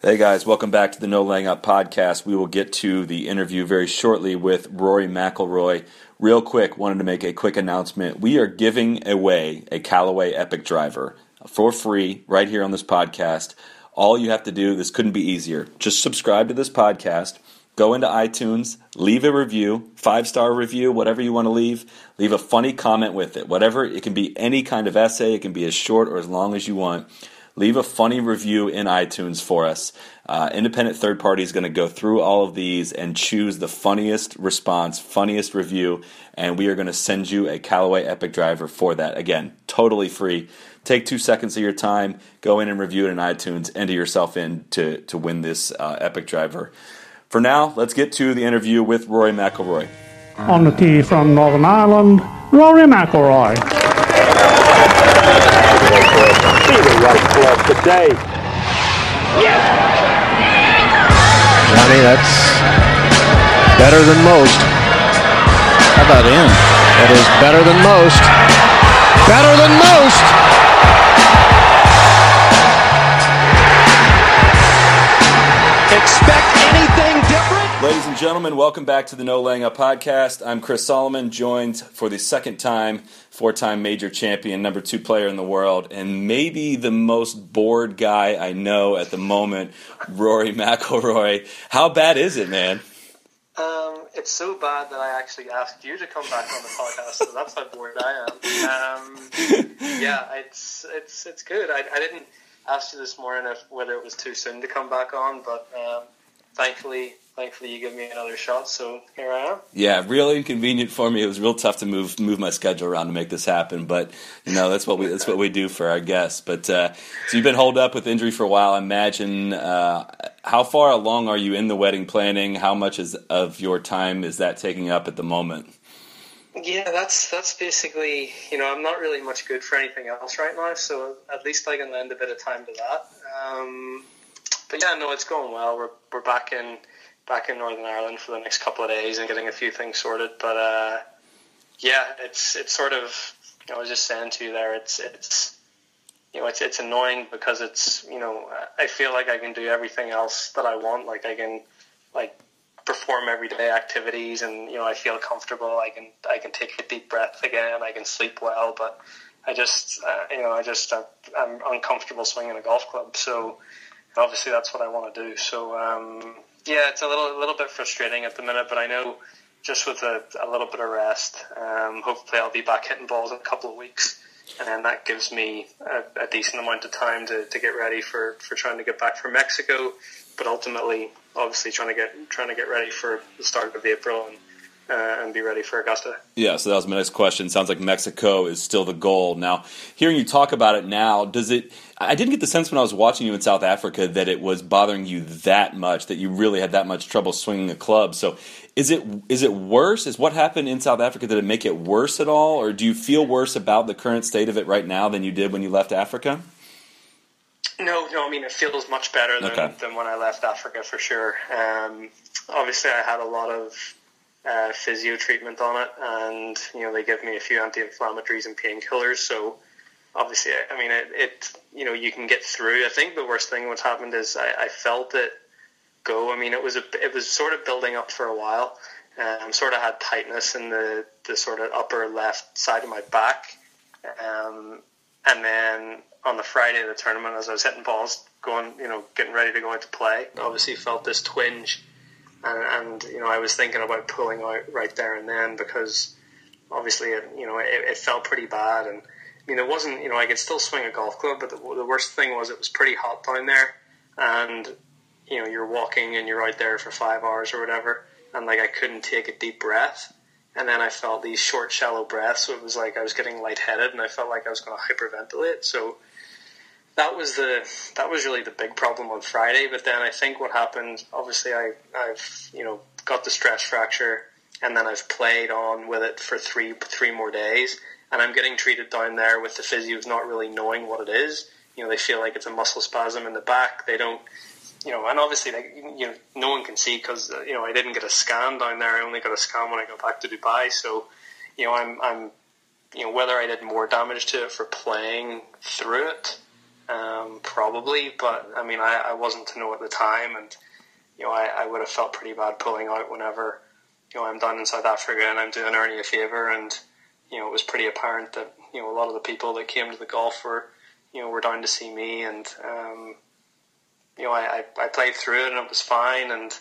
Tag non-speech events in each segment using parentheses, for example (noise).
Hey guys, welcome back to the No Laying Up podcast. We will get to the interview very shortly with Rory McIlroy. Real quick, wanted to make a quick announcement. We are giving away a Callaway Epic Driver for free right here on this podcast. All you have to do, this couldn't be easier. Just subscribe to this podcast, go into iTunes, leave a review, five star review, whatever you want to leave. Leave a funny comment with it. Whatever, it can be any kind of essay, it can be as short or as long as you want leave a funny review in iTunes for us. Uh, independent third party is going to go through all of these and choose the funniest response, funniest review, and we are going to send you a Callaway Epic Driver for that. Again, totally free. Take two seconds of your time, go in and review it in iTunes, enter yourself in to, to win this uh, Epic Driver. For now, let's get to the interview with Rory McIlroy. On the tee from Northern Ireland, Rory McIlroy see the right club today. Yes! Johnny, that's better than most. How about in? That is better than most. Better than most! Expect anything different? Ladies and gentlemen, welcome back to the No Laying Up podcast. I'm Chris Solomon, joined for the second time four time major champion, number two player in the world, and maybe the most bored guy I know at the moment, Rory McIlroy. How bad is it, man? Um, it's so bad that I actually asked you to come back on the podcast, so that's how bored I am. Um, yeah, it's it's it's good. I, I didn't ask you this morning if whether it was too soon to come back on, but um, thankfully thankfully you give me another shot, so here I am. Yeah, really inconvenient for me. It was real tough to move move my schedule around to make this happen, but you know that's what we that's what we do for our guests. But uh, so you've been holed up with injury for a while. I imagine. Uh, how far along are you in the wedding planning? How much is of your time is that taking up at the moment? Yeah, that's that's basically you know I'm not really much good for anything else right now, so at least I can lend a bit of time to that. Um, but yeah, no, it's going well. We're we're back in back in Northern Ireland for the next couple of days and getting a few things sorted. But uh, yeah, it's it's sort of I was just saying to you there, it's it's you know it's it's annoying because it's you know I feel like I can do everything else that I want. Like I can like perform everyday activities and you know I feel comfortable. I can I can take a deep breath again. I can sleep well, but I just uh, you know I just uh, I'm uncomfortable swinging a golf club. So obviously that's what I want to do. So um, yeah, it's a little a little bit frustrating at the minute, but I know just with a, a little bit of rest, um, hopefully I'll be back hitting balls in a couple of weeks, and then that gives me a, a, decent amount of time to, to get ready for, for trying to get back from Mexico, but ultimately, obviously, trying to get trying to get ready for the start of April and uh, and be ready for Augusta. Yeah, so that was my next question. Sounds like Mexico is still the goal. Now, hearing you talk about it now, does it? I didn't get the sense when I was watching you in South Africa that it was bothering you that much, that you really had that much trouble swinging a club. So, is it is it worse? Is what happened in South Africa did it make it worse at all, or do you feel worse about the current state of it right now than you did when you left Africa? No, no. I mean, it feels much better than, okay. than when I left Africa for sure. Um, obviously, I had a lot of uh, physio treatment on it, and you know they give me a few anti-inflammatories and painkillers. So obviously, I mean it, it, You know, you can get through. I think the worst thing what's happened is I, I felt it go. I mean, it was a, it was sort of building up for a while. Um, sort of had tightness in the the sort of upper left side of my back, um, and then on the Friday of the tournament, as I was hitting balls, going, you know, getting ready to go into play, obviously felt this twinge and, and you know I was thinking about pulling out right there and then because obviously it, you know it, it felt pretty bad and mean it wasn't you know I could still swing a golf club but the, the worst thing was it was pretty hot down there. And you know you're walking and you're out there for five hours or whatever and like I couldn't take a deep breath. And then I felt these short shallow breaths so it was like I was getting lightheaded and I felt like I was going to hyperventilate. So that was the that was really the big problem on Friday. But then I think what happened, obviously, I I've you know got the stress fracture, and then I've played on with it for three three more days, and I'm getting treated down there with the physios not really knowing what it is. You know, they feel like it's a muscle spasm in the back. They don't. You know, and obviously, like, you know, no one can see because uh, you know I didn't get a scan down there. I only got a scan when I got back to Dubai. So, you know, I'm, I'm, you know, whether I did more damage to it for playing through it, Um, probably, but I mean, I, I wasn't to know at the time, and you know, I, I would have felt pretty bad pulling out whenever you know I'm done in South Africa and I'm doing Ernie a favour, and you know, it was pretty apparent that you know a lot of the people that came to the golf were you know were down to see me, and um, you know, I, I, played through it and it was fine, and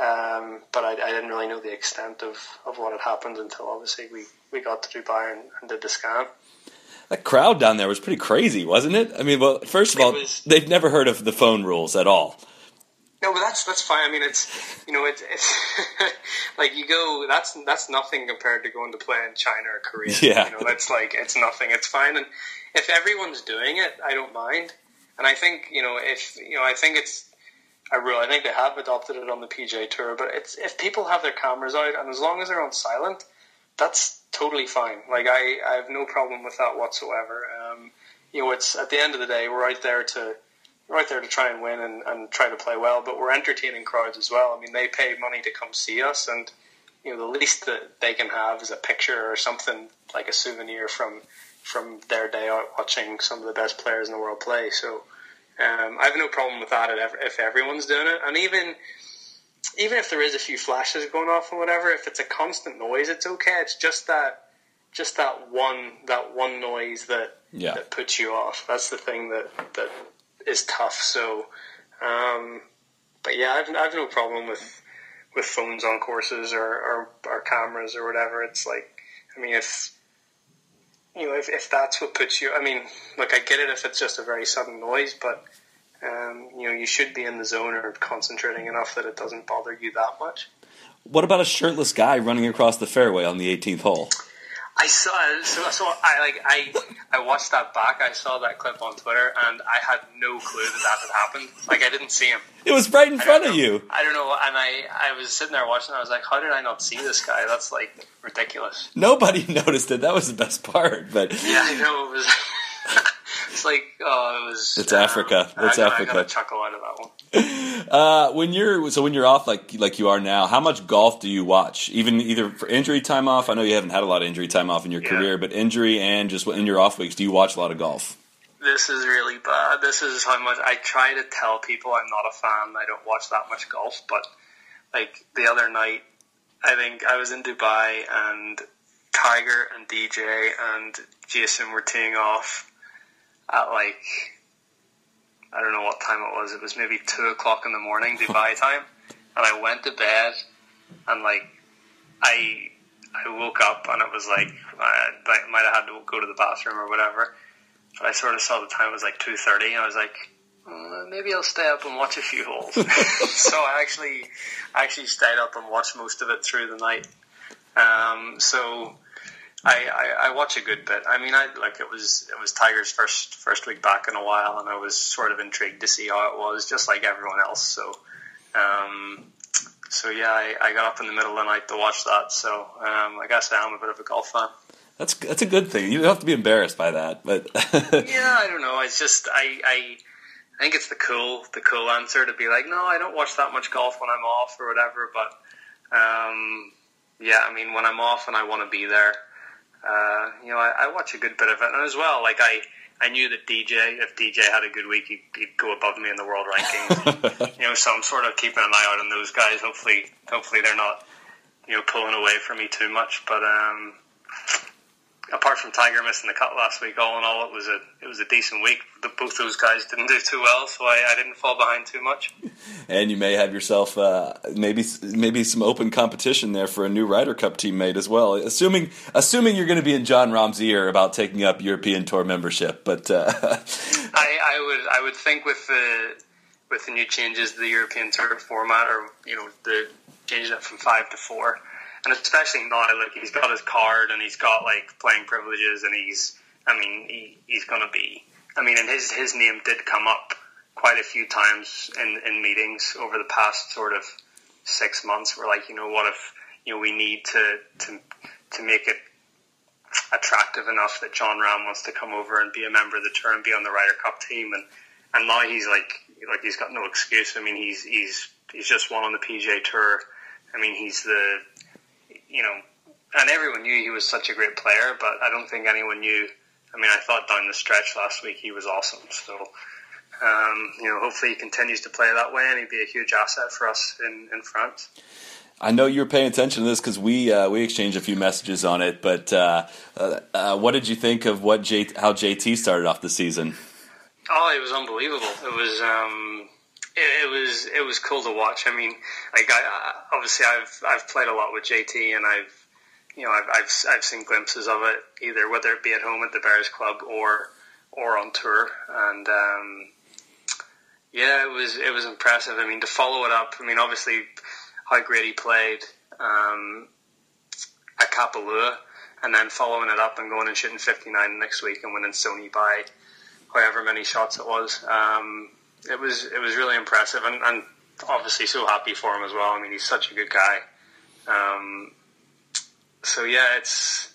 um, but I, I didn't really know the extent of, of what had happened until obviously we, we got to Dubai and, and did the scan. That crowd down there was pretty crazy, wasn't it? I mean, well, first of all, was, they've never heard of the phone rules at all. No, but that's that's fine. I mean, it's you know, it's, it's (laughs) like you go. That's that's nothing compared to going to play in China or Korea. (laughs) Yeah, you know, that's like it's nothing. It's fine, and if everyone's doing it, I don't mind. And I think you know, if you know, I think it's a rule. I think they have adopted it on the PGA Tour, but it's if people have their cameras out and as long as they're on silent, that's totally fine. Like I, I have no problem with that whatsoever. Um, you know, it's at the end of the day, we're out there to we're out there to try and win and, and try to play well, but we're entertaining crowds as well. I mean, they pay money to come see us, and you know, the least that they can have is a picture or something like a souvenir from from their day out watching some of the best players in the world play. So um, I have no problem with that if everyone's doing it, and even even if there is a few flashes going off and whatever, if it's a constant noise, it's okay. It's just that just that one that one noise that yeah. that puts you off. That's the thing that that is tough. So, um, but yeah, I've I've no problem with with phones on courses or, or, or cameras or whatever. It's like, I mean, if you know, if, if that's what puts you, I mean, look, I get it if it's just a very sudden noise, but um, you know, you should be in the zone or concentrating enough that it doesn't bother you that much. What about a shirtless guy running across the fairway on the 18th hole? I saw so, so I like I I watched that back. I saw that clip on Twitter, and I had no clue that that had happened. Like I didn't see him. It was right in front of you. I don't know, and I I was sitting there watching. I was like, how did I not see this guy? That's like ridiculous. Nobody (laughs) noticed it. That was the best part. But yeah, I know it was. (laughs) it's like oh, it was. It's um, Africa. It's I, Africa. I got a chuckle out of that one. (laughs) Uh, when you're so when you're off like like you are now, how much golf do you watch? Even either for injury time off. I know you haven't had a lot of injury time off in your yeah. career, but injury and just in your off weeks, do you watch a lot of golf? This is really bad. This is how much I try to tell people I'm not a fan. I don't watch that much golf, but like the other night, I think I was in Dubai and Tiger and DJ and Jason were teeing off at like I don't know what time it was. It was maybe two o'clock in the morning Dubai (laughs) time, and I went to bed, and like I I woke up and it was like I, might have had to go to the bathroom or whatever, but I sort of saw the time was like two thirty, and I was like. Uh, maybe I'll stay up and watch a few holes. (laughs) (laughs) so I actually, I actually stayed up and watched most of it through the night. Um, so I, I, I, watch a good bit. I mean, I like it was it was Tiger's first first week back in a while, and I was sort of intrigued to see how it was, just like everyone else. So, um, so yeah, I, I got up in the middle of the night to watch that. So um, I guess I am a bit of a golf fan. That's that's a good thing. You don't have to be embarrassed by that, but (laughs) yeah, I don't know. It's just I, I I think it's the cool the cool answer to be like, no, I don't watch that much golf when I'm off or whatever. But um, yeah, I mean, when I'm off and I want to be there uh, you know, I, I, watch a good bit of it, and as well, like I, I knew that DJ, if DJ had a good week, he'd, he'd go above me in the world rankings. (laughs) you know, so I'm sort of keeping an eye out on those guys. Hopefully, hopefully they're not, you know, pulling away from me too much. But um, apart from Tiger missing the cut last week, all in all, it was a it was a decent week. The, both those guys didn't do too well, so I, I didn't fall behind too much. And you may have yourself uh, maybe maybe some open competition there for a new Ryder Cup teammate as well. Assuming assuming you're going to be in Jon Rahm's ear about taking up European Tour membership, but uh, (laughs) I, I would I would think with the with the new changes to the European Tour format, or you know the changing it from five to four and especially now, like he's got his card and he's got like playing privileges, and he's, I mean, he, he's to be. I mean, and his his name did come up quite a few times in in meetings over the past sort of six months. We're like, you know, what if you know we need to to to make it attractive enough that Jon Rahm wants to come over and be a member of the tour and be on the Ryder Cup team, and and now he's like like he's got no excuse. I mean, he's he's he's just won on the PGA Tour. I mean, he's the you know, and everyone knew he was such a great player, but I don't think anyone knew I mean, I thought down the stretch last week he was awesome. So, um, you know, hopefully he continues to play that way and he'd be a huge asset for us in, in France. I know you were paying attention to this because we uh, we exchanged a few messages on it. But uh, uh, uh what did you think of what J- how JT started off the season? Oh, it was unbelievable. It was um, it, it, was it was cool to watch. I mean, like I, obviously I've I've played a lot with JT and I've you know I've, I've I've seen glimpses of it either whether it be at home at the Bears Club or or on tour and. Um, yeah, it was it was impressive. I mean, to follow it up. I mean, obviously, how great he played um, at Kapalua, and then following it up and going and shooting 59 next week and winning Sony by however many shots it was. Um, it was it was really impressive, and, and, obviously so happy for him as well. I mean, he's such a good guy. Um, so yeah, it's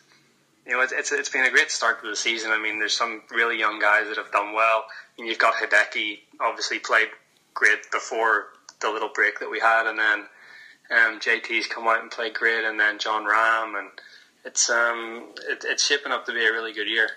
you know it's, it's it's been a great start to the season. I mean, there's some really young guys that have done well. I mean, you've got Hideki, obviously played great before the little break that we had, and then um, JT's come out and played great, and then Jon Rahm, and it's um, it, it's shaping up to be a really good year.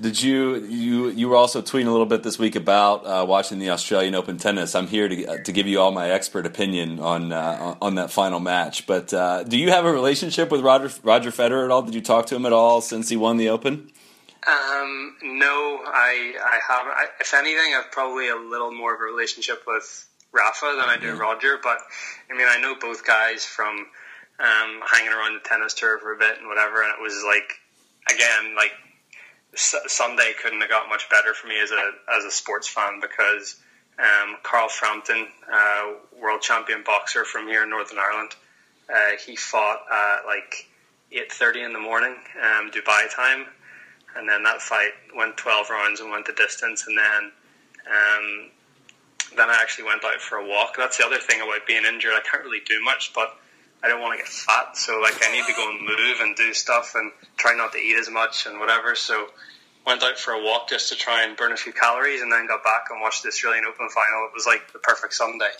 Did you you you were also tweeting a little bit this week about uh, watching the Australian Open tennis? I'm here to to give you all my expert opinion on uh, on that final match. But uh, do you have a relationship with Roger Roger Federer at all? Did you talk to him at all since he won the Open? Um, no, I I haven't. I, if anything, I've probably a little more of a relationship with Rafa than I do. Roger. But I mean, I know both guys from um, hanging around the tennis tour for a bit and whatever. And it was like, again, like Sunday couldn't have got much better for me as a as a sports fan because um, Carl Frampton, uh, world champion boxer from here in Northern Ireland, uh, he fought at like eight thirty in the morning, um, Dubai time, and then that fight went twelve rounds and went the distance, and then um, then I actually went out for a walk. That's the other thing about being injured. I can't really do much, but I don't want to get fat. So like I need to go and move and do stuff and try not to eat as much and whatever. So went out for a walk just to try and burn a few calories, and then got back and watched the Australian Open final. It was like the perfect Sunday.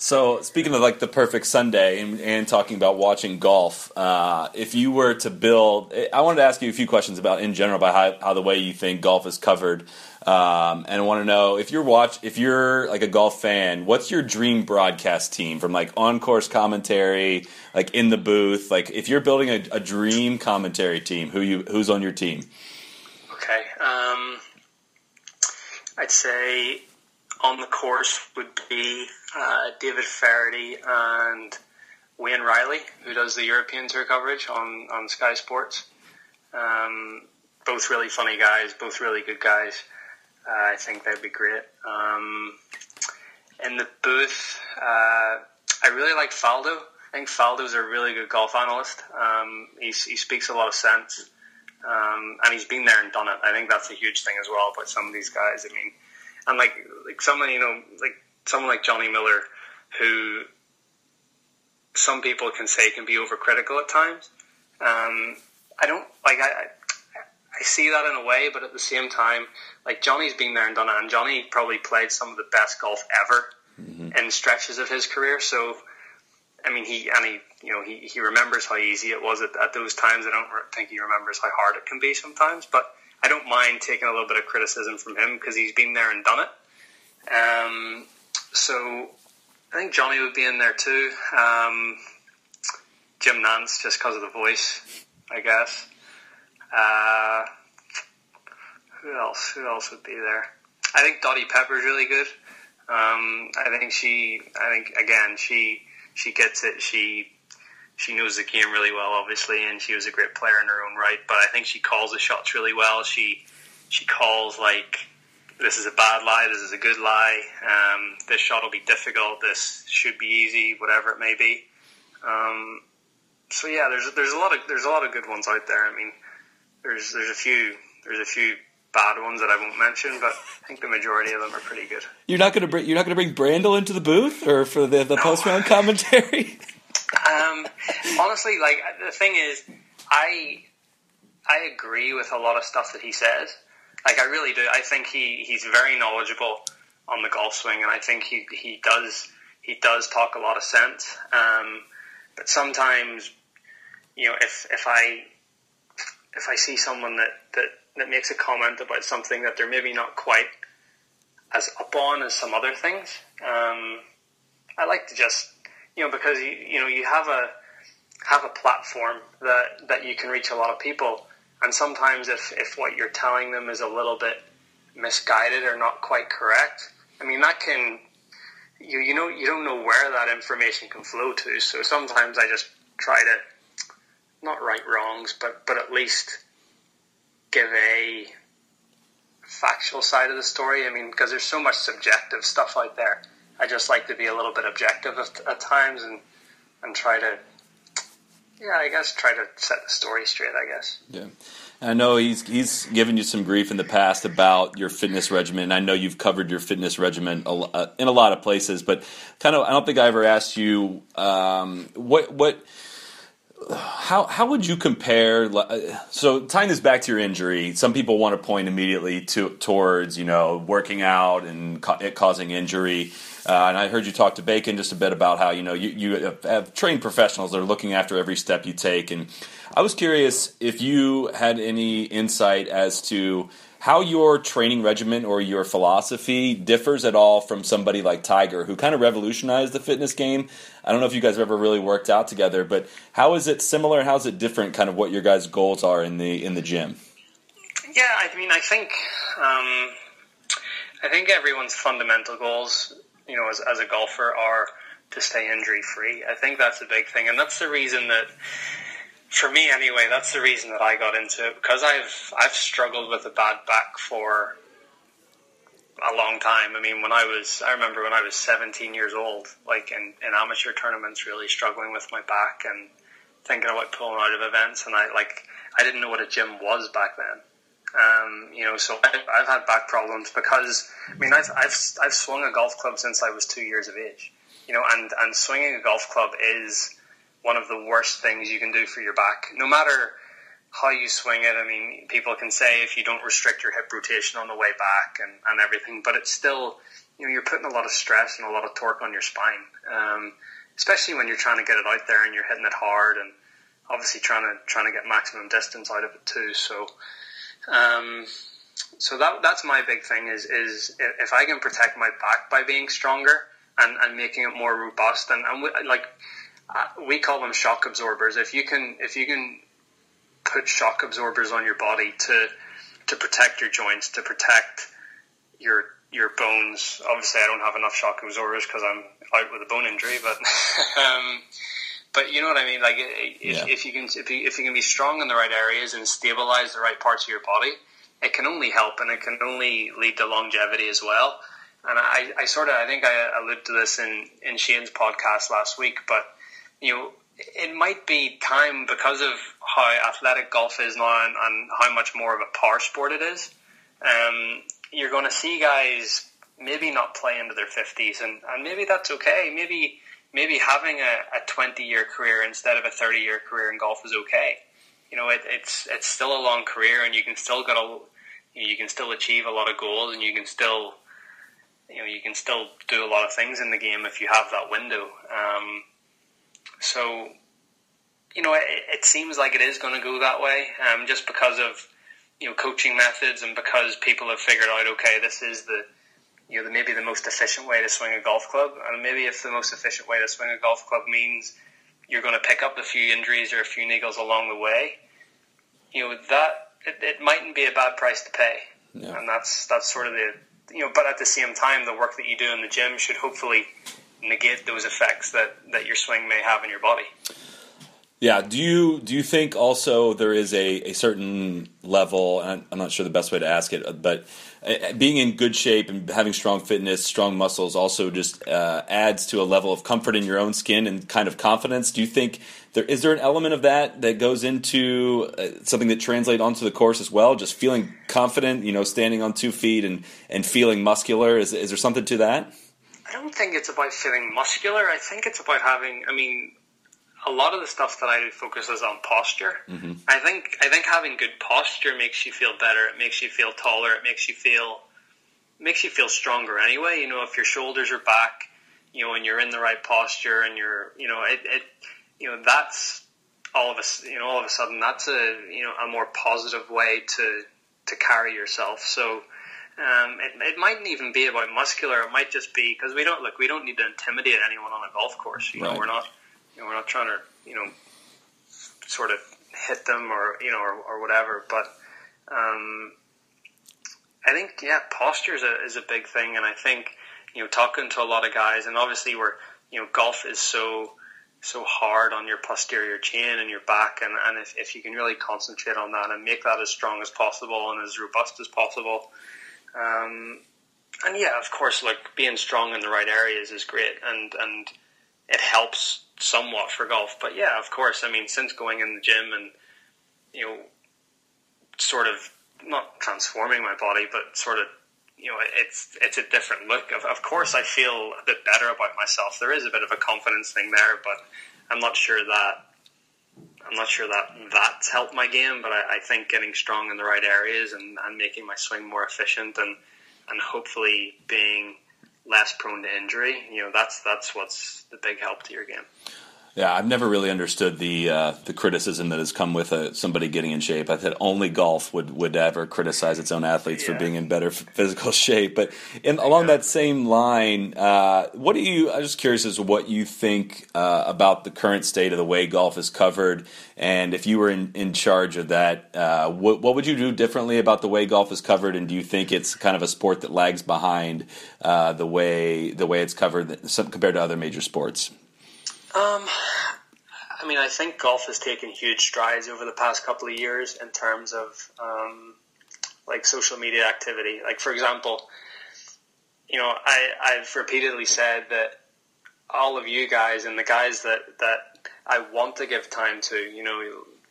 So speaking of like the perfect Sunday and, and talking about watching golf, uh, if you were to build, I wanted to ask you a few questions about in general about how, how the way you think golf is covered um, and I want to know if you're watch if you're like a golf fan, what's your dream broadcast team from like on course commentary, like in the booth, like if you're building a, a dream commentary team, who you who's on your team? Okay, um, I'd say on the course would be uh, David Feherty and Wayne Riley, who does the European Tour coverage on on Sky Sports. Um, both really funny guys, both really good guys. I think that'd be great. Um, in the booth, uh, I really like Faldo. I think Faldo's a really good golf analyst. Um, he, he speaks a lot of sense, um, and he's been there and done it. I think that's a huge thing as well about some of these guys. I mean, and like like someone you know like someone like Johnny Miller, who some people can say can be overcritical at times. Um, I don't like I, I see that in a way, but at the same time, like Johnny's been there and done it, and Johnny probably played some of the best golf ever mm-hmm. in stretches of his career. So, I mean, he and he, you know, he, he remembers how easy it was at, at those times. I don't think he remembers how hard it can be sometimes, but I don't mind taking a little bit of criticism from him because he's been there and done it. Um, so I think Johnny would be in there too. Um, Jim Nantz, just because of the voice, I guess. Uh, who else? Who else would be there? I think Dottie Pepper's really good. Um, I think she. I think again she she gets it. She she knows the game really well, obviously, and she was a great player in her own right. But I think she calls the shots really well. She she calls like this is a bad lie, this is a good lie. Um, this shot will be difficult. This should be easy, whatever it may be. Um, so yeah, there's there's a lot of there's a lot of good ones out there. I mean, there's there's a few there's a few bad ones that I won't mention, but I think the majority of them are pretty good. You're not going to bring you're not to bring Brandel into the booth or for the the no. post round commentary. (laughs) (laughs) um, honestly, like the thing is, I I agree with a lot of stuff that he says. Like I really do. I think he, he's very knowledgeable on the golf swing, and I think he he does he does talk a lot of sense. Um, but sometimes, you know, if if I if I see someone that, that, that makes a comment about something that they're maybe not quite as up on as some other things, um, I like to just you know because you you know you have a have a platform that that you can reach a lot of people, and sometimes if if what you're telling them is a little bit misguided or not quite correct, I mean that can you you know you don't know where that information can flow to. So sometimes I just try to not right wrongs, but but at least give a factual side of the story. I mean, because there's so much subjective stuff out there. I just like to be a little bit objective at, at times and and try to yeah, I guess try to set the story straight. I guess. Yeah. I know he's he's given you some grief in the past about your fitness regimen. I know you've covered your fitness regimen uh, in a lot of places, but kind of I don't think I ever asked you um, what what how how would you compare? So tying this back to your injury, some people want to point immediately to towards you know working out and it causing injury. Uh, and I heard you talk to Bacon just a bit about how you know you, you have trained professionals that are looking after every step you take. And I was curious if you had any insight as to how your training regimen or your philosophy differs at all from somebody like Tiger, who kind of revolutionized the fitness game. I don't know if you guys have ever really worked out together, but how is it similar? How is it different? Kind of what your guys' goals are in the in the gym. Yeah, I mean, I think um, I think everyone's fundamental goals you know, as, as a golfer are to stay injury free. I think that's a big thing, and that's the reason that, for me anyway, that's the reason that I got into it because I've I've struggled with a bad back for a long time. I mean, when I was, I remember when I was 17 years old, like in, in amateur tournaments, really struggling with my back and thinking about pulling out of events, and I like I didn't know what a gym was back then. Um, you know, so I've, I've, had back problems because I mean I've, I've I've swung a golf club since I was two years of age. You know, and and swinging a golf club is one of the worst things you can do for your back. No matter how you swing it, I mean, people can say if you don't restrict your hip rotation on the way back and, and everything, but it's still, you know, you're putting a lot of stress and a lot of torque on your spine, um, especially when you're trying to get it out there and you're hitting it hard and obviously trying to trying to get maximum distance out of it too. So um, so that that's my big thing is is if I can protect my back by being stronger and, and making it more robust and, and like uh, we call them shock absorbers. If you can if you can put shock absorbers on your body to to protect your joints, to protect your your bones. Obviously, I don't have enough shock absorbers because I'm out with a bone injury, but (laughs) um, but you know what I mean. Like if, yeah. if you can if you, if you can be strong in the right areas and stabilize the right parts of your body, it can only help and it can only lead to longevity as well. And I, I sort of I think I alluded to this in in Shane's podcast last week, but you know it might be time because of how athletic golf is now and, and how much more of a power sport it is. Um, you're going to see guys maybe not play into their 50s, and, and maybe that's okay. Maybe maybe having a, a 20 year career instead of a 30 year career in golf is okay. You know, it, it's it's still a long career, and you can still get a you can still achieve a lot of goals, and you can still you know you can still do a lot of things in the game if you have that window. Um, so you know, it, it, seems like it is going to go that way, um, just because of you know coaching methods and because people have figured out, okay, this is the you know, maybe the most efficient way to swing a golf club, and maybe if the most efficient way to swing a golf club means you're going to pick up a few injuries or a few niggles along the way, you know that it, it mightn't be a bad price to pay, yeah. and that's that's sort of the you know. But at the same time, the work that you do in the gym should hopefully negate those effects that that your swing may have in your body. Yeah. Do you do you think also there is a, a certain level? I'm not sure the best way to ask it, but uh, being in good shape and having strong fitness, strong muscles also just uh, adds to a level of comfort in your own skin and kind of confidence. Do you think there is there an element of that that goes into uh, something that translates onto the course as well? Just feeling confident, you know, standing on two feet and and feeling muscular. Is is there something to that? I don't think it's about feeling muscular. I think it's about having. I mean, a lot of the stuff that I do focuses on posture. Mm-hmm. I think I think having good posture makes you feel better. It makes you feel taller. It makes you feel makes you feel stronger anyway. You know, if your shoulders are back, you know, and you're in the right posture, and you're, you know, it, it you know, that's all of a you know all of a sudden that's a you know a more positive way to to carry yourself. So. Um, it, it mightn't even be about muscular. It might just be because we don't look. We don't need to intimidate anyone on a golf course. You right. know, we're not. You know, we're not trying to. You know, sort of hit them or you know or, or whatever. But um, I think yeah, posture is a, is a big thing, and I think you know talking to a lot of guys, and obviously we're you know golf is so so hard on your posterior chain and your back, and, and if, if you can really concentrate on that and make that as strong as possible and as robust as possible. Um, and yeah, of course, like being strong in the right areas is great, and and it helps somewhat for golf. But yeah, of course, I mean, since going in the gym and you know, sort of not transforming my body, but sort of you know, it's it's a different look. Of, of course, I feel a bit better about myself. There is a bit of a confidence thing there, but I'm not sure that I'm not sure that that's helped my game. But I, I think getting strong in the right areas and, and making my swing more efficient and and hopefully being less prone to injury. You know, that's that's what's the big help to your game. Yeah, I've never really understood the uh, the criticism that has come with a, uh, somebody getting in shape. I thought only golf would, would ever criticize its own athletes yeah. for being in better physical (laughs) shape. But in, along that same line, uh, what do you? I'm just curious as to what you think uh, about the current state of the way golf is covered, and if you were in, in charge of that, uh, what, what would you do differently about the way golf is covered? And do you think it's kind of a sport that lags behind uh, the way the way it's covered compared to other major sports? Um, I mean, I think golf has taken huge strides over the past couple of years in terms of um, like social media activity. Like, for example, you know, I, I've repeatedly said that all of you guys and the guys that, that I want to give time to, you know,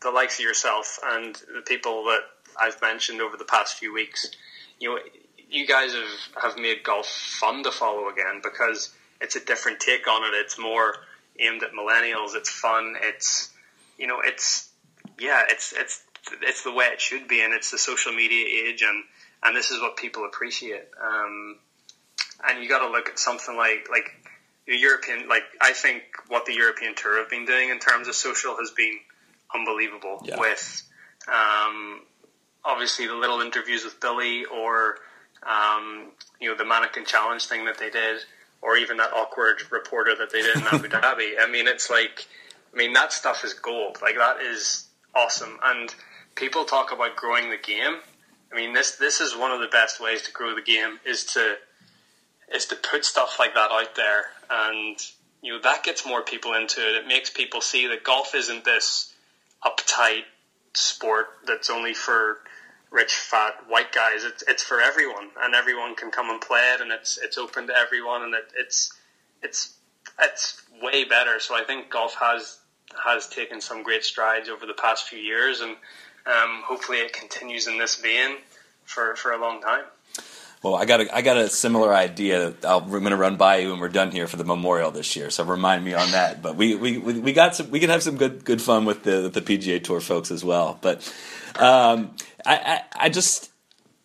the likes of yourself and the people that I've mentioned over the past few weeks, you know, you guys have, have made golf fun to follow again because it's a different take on it. It's more aimed at millennials. It's fun. It's you know, it's yeah, it's it's it's the way it should be, and it's the social media age, and and this is what people appreciate. Um, and you got to look at something like like the European, like I think what the European tour have been doing in terms of social has been unbelievable. Yeah. With um, obviously the little interviews with Billy, or um, you know the mannequin challenge thing that they did or even that awkward reporter that they did in Abu (laughs) Dhabi. I mean, it's like, I mean, that stuff is gold. Like that is awesome. And people talk about growing the game. I mean, this this is one of the best ways to grow the game is to is to put stuff like that out there, and you know that gets more people into it. It makes people see that golf isn't this uptight sport that's only for rich, fat, white guys. It's it's for everyone, and everyone can come and play it, and it's it's open to everyone, and it, it's it's it's way better. So I think golf has has taken some great strides over the past few years, and um, hopefully it continues in this vein for for a long time. Well, I got a, I got a similar idea. i am going to run by you when we're done here for the memorial this year. So remind me on that. But we, we, we got some. We can have some good good fun with the the PGA Tour folks as well. But um, I, I, I just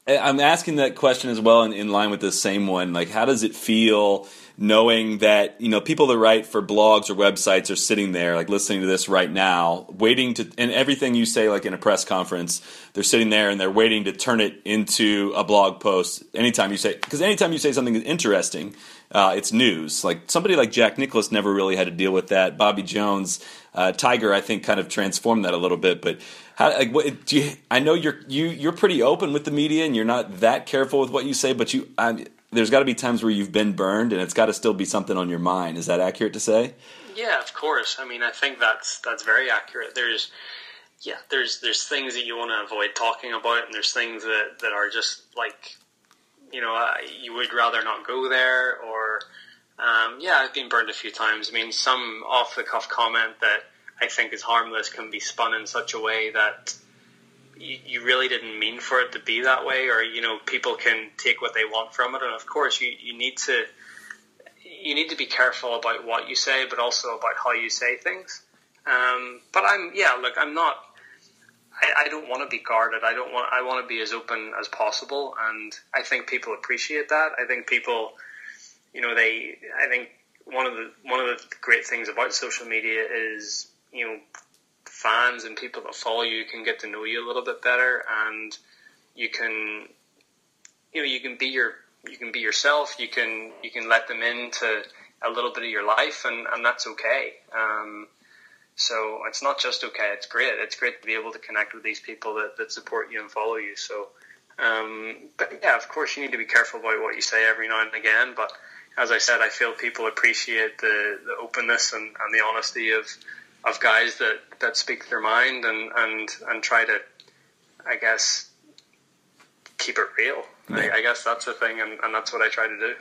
I'm asking that question as well in, in line with the same one. Like, how does it feel knowing that you know people that write for blogs or websites are sitting there, like listening to this right now, waiting to, and everything you say, like in a press conference, they're sitting there and they're waiting to turn it into a blog post. Anytime you say, because anytime you say something interesting, uh, it's news. Like somebody like Jack Nicklaus never really had to deal with that. Bobby Jones, uh, Tiger, I think, kind of transformed that a little bit, but how, like, what, do you, I know you're you you're pretty open with the media and you're not that careful with what you say, but you I, there's got to be times where you've been burned and it's got to still be something on your mind. Is that accurate to say? Yeah, of course. I mean, I think that's that's very accurate. There's yeah, there's there's things that you want to avoid talking about, and there's things that that are just like you know uh, you would rather not go there or. Um, yeah, I've been burned a few times. I mean, some off the cuff comment that I think is harmless can be spun in such a way that you, really didn't mean for it to be that way, or you know, people can take what they want from it. And of course, you, you need to you need to be careful about what you say, but also about how you say things. Um, but I'm yeah, look, I'm not. I, I don't want to be guarded. I don't want. I want to be as open as possible, and I think people appreciate that. I think people, you know, they. I think one of the one of the great things about social media is you know fans and people that follow you can get to know you a little bit better, and you can, you know, you can be your you can be yourself. You can you can let them into a little bit of your life, and and that's okay. Um, so it's not just okay; it's great. It's great to be able to connect with these people that, that support you and follow you. So, um, but yeah, of course, you need to be careful about what you say every now and again. But as I said, I feel people appreciate the, the openness and, and the honesty of of guys that, that speak their mind and, and, and try to, I guess, keep it real. Yeah. I, I, guess that's the thing, and, and that's what I try to do.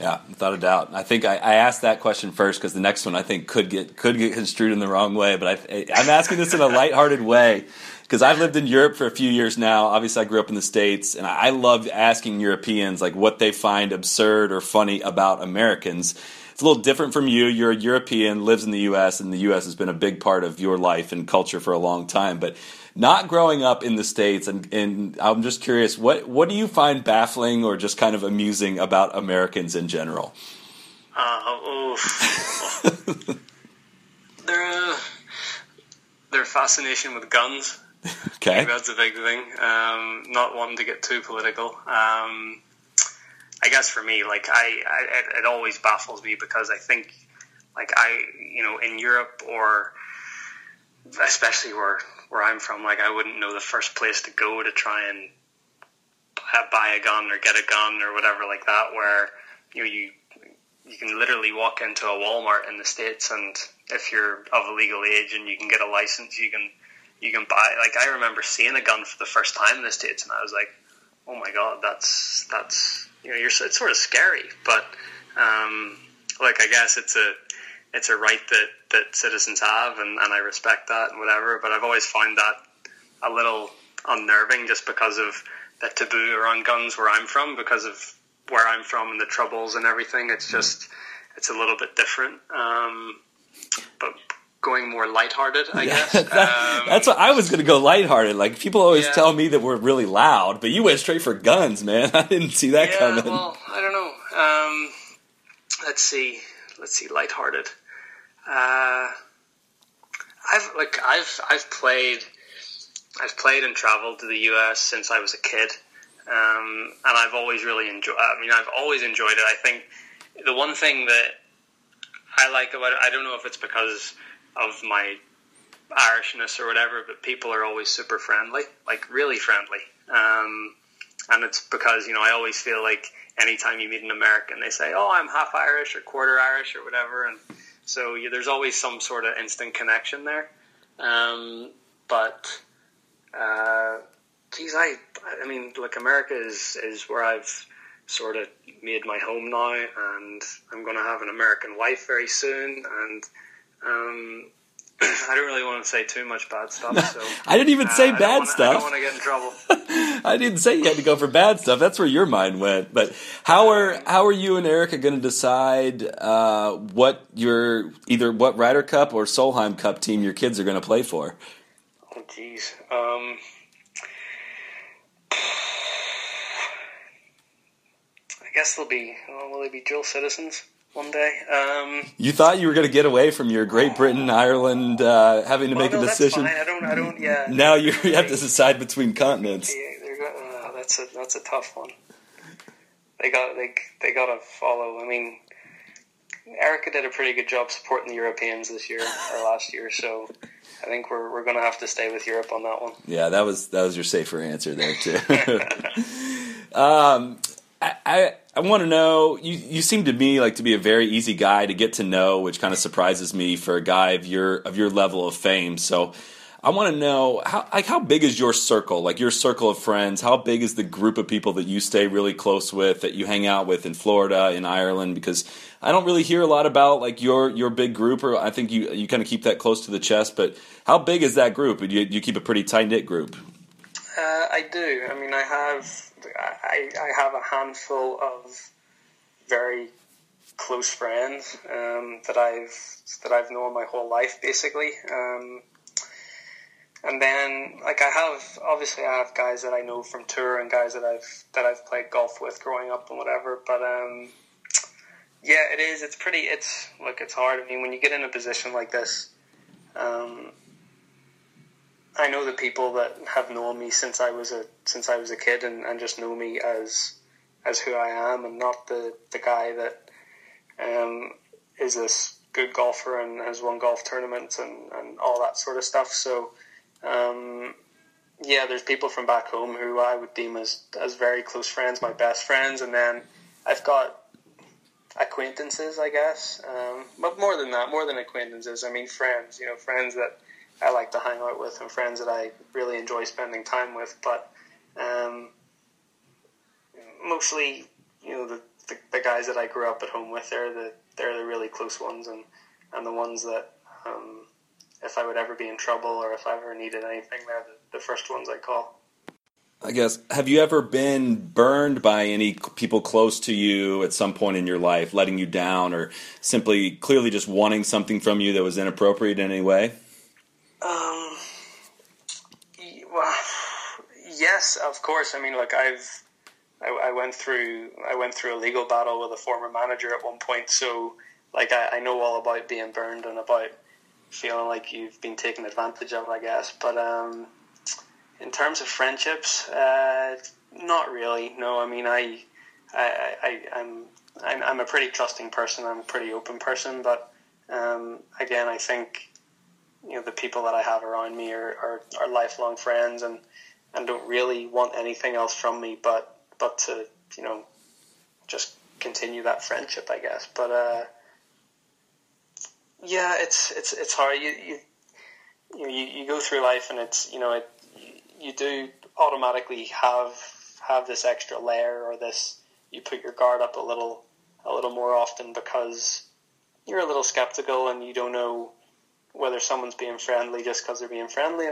Yeah, without a doubt. I think I, I asked that question first because the next one I think could get could get construed in the wrong way. But I, I'm asking this in a lighthearted way because I've lived in Europe for a few years now. Obviously, I grew up in the states, and I love asking Europeans like what they find absurd or funny about Americans. It's a little different from you. You're a European, lives in the U.S., and the U.S. has been a big part of your life and culture for a long time. But not growing up in the states, and, and I'm just curious, what what do you find baffling or just kind of amusing about Americans in general? Uh, oh, (laughs) their uh, their fascination with guns. Okay, that's a big thing. Um, not wanting to get too political. Um, I guess for me, like I, I, it always baffles me because I think, like I, you know, in Europe or especially where where I'm from, like I wouldn't know the first place to go to try and buy a gun or get a gun or whatever like that. Where you know, you you can literally walk into a Walmart in the states, and if you're of a legal age and you can get a license, you can you can buy. Like I remember seeing a gun for the first time in the states, and I was like, oh my god, that's that's you know, you're it's sort of scary, but um, like I guess it's a it's a right that, that citizens have, and, and I respect that and whatever. But I've always found that a little unnerving, just because of the taboo around guns where I'm from, because of where I'm from and the troubles and everything. It's just it's a little bit different. Um, but going more lighthearted, I guess. (laughs) that, um, that's what I was going to go lighthearted. Like people always yeah. tell me that we're really loud, but you went straight for guns, man. (laughs) I didn't see that yeah, coming. Well, I don't know. Um, let's see. Let's see. Lighthearted. Uh, I've like I've I've played I've played and traveled to the U.S. since I was a kid, um, and I've always really enjoyed. I mean, I've always enjoyed it. I think the one thing that I like about it, I don't know if it's because of my Irishness or whatever, but people are always super friendly, like really friendly. Um, and it's because you know I always feel like anytime you meet an American, they say, "Oh, I'm half Irish or quarter Irish or whatever," and so yeah, there's always some sort of instant connection there. Um, but uh, geez, I I mean, look, America is is where I've sort of made my home now, and I'm going to have an American wife very soon, and um, (clears throat) I don't really want to say too much bad stuff. So (laughs) I didn't even uh, say bad wanna, stuff. I don't want to get in trouble. (laughs) I didn't say you had to go for bad stuff. That's where your mind went. But how are how are you and Erica going to decide uh, what your either what Ryder Cup or Solheim Cup team your kids are going to play for? Oh, jeez. Um, I guess they'll be. Well, will they be drill citizens? One day. Um, you thought you were going to get away from your Great Britain, Ireland, uh, having to well, make no, a decision. That's fine. I don't. I don't. Yeah. Now you (laughs) have to decide between continents. Uh, that's a that's a tough one. They got they they got to follow. I mean, Erica did a pretty good job supporting the Europeans this year or last year, so I think we're we're going to have to stay with Europe on that one. Yeah, that was that was your safer answer there too. (laughs) (laughs) um, I, I I want to know. You you seem to me like to be a very easy guy to get to know, which kind of surprises me for a guy of your of your level of fame. So. I want to know how like how big is your circle, like your circle of friends? How big is the group of people that you stay really close with, that you hang out with in Florida, in Ireland? Because I don't really hear a lot about like your your big group, or I think you you kind of keep that close to the chest. But how big is that group? You, you keep a pretty tight knit group? Uh, I do. I mean, I have I, I have a handful of very close friends um, that I've that I've known my whole life, basically. Um, and then, like I have, obviously, I have guys that I know from tour and guys that I've that I've played golf with growing up and whatever. But um, yeah, it is. It's pretty. It's look. It's hard. I mean, when you get in a position like this, um, I know the people that have known me since I was a since I was a kid and, and just know me as as who I am and not the, the guy that um, is this good golfer and has won golf tournaments and, and all that sort of stuff. So um, yeah, there's people from back home who I would deem as as very close friends, my best friends, and then I've got acquaintances, I guess. Um, but more than that, more than acquaintances, I mean friends. You know, friends that I like to hang out with and friends that I really enjoy spending time with. But um, mostly, you know, the, the, the guys that I grew up at home with, they're the they're the really close ones and and the ones that. Um, if I would ever be in trouble or if I ever needed anything, they're the, the first ones I call. I guess. Have you ever been burned by any people close to you at some point in your life, letting you down, or simply clearly just wanting something from you that was inappropriate in any way? Um. Well, yes, of course. I mean, look, I've I, I went through I went through a legal battle with a former manager at one point, so like I, I know all about being burned and about feeling like you've been taken advantage of, I guess. But um, in terms of friendships, uh, not really. No, I mean, I, I, I, I'm, I'm, I'm a pretty trusting person. I'm a pretty open person. But um, again, I think you know the people that I have around me are, are, are lifelong friends and and don't really want anything else from me, but but to you know just continue that friendship, I guess. But uh, yeah, it's it's it's hard. You you you, you go through life and it's you know it you do automatically have have this extra layer or this you put your guard up a little a little more often because you're a little skeptical and you don't know whether someone's being friendly just because they're being friendly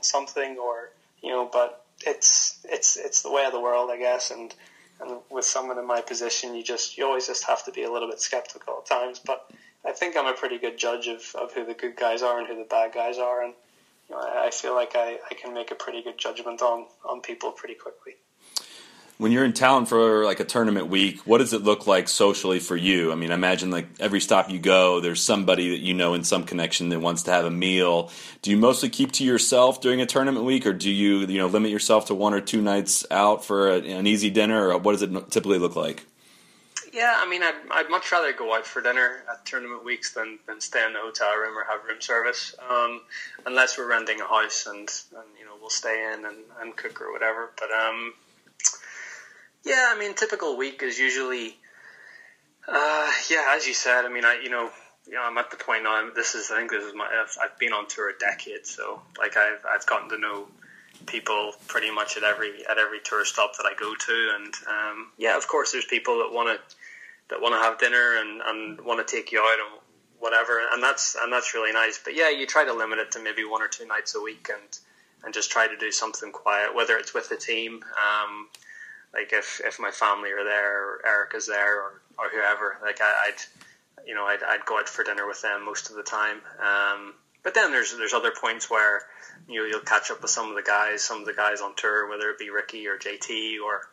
something or you know but it's it's it's the way of the world I guess. And and with someone in my position you just you always just have to be a little bit skeptical at times. But I think I'm a pretty good judge of, of who the good guys are and who the bad guys are, and you know, I, I feel like I, I can make a pretty good judgment on, on people pretty quickly. When you're in town for like a tournament week, what does it look like socially for you? I mean, I imagine like every stop you go, there's somebody that you know in some connection that wants to have a meal. Do you mostly keep to yourself during a tournament week, or do you you know limit yourself to one or two nights out for a, an easy dinner, or what does it typically look like? Yeah, I mean, I'd, I'd much rather go out for dinner at tournament weeks than, than stay in the hotel room or have room service. Um, unless we're renting a house and, and you know we'll stay in and, and cook or whatever. But um, yeah, I mean, typical week is usually, uh, yeah, as you said. I mean, I you know, you know, I'm at the point now. This is I think this is my I've, I've been on tour a decade, so like I've I've gotten to know people pretty much at every at every tour stop that I go to, and um, yeah, of course, there's people that want to that want to have dinner and, and want to take you out and whatever, and that's and that's really nice. But yeah, you try to limit it to maybe one or two nights a week, and and just try to do something quiet, whether it's with the team, um, like if if my family are there, or Eric is there, or or whoever. Like I, would you know, I'd, I'd go out for dinner with them most of the time. Um, but then there's there's other points where you know, you'll catch up with some of the guys, some of the guys on tour, whether it be Rickie or JT or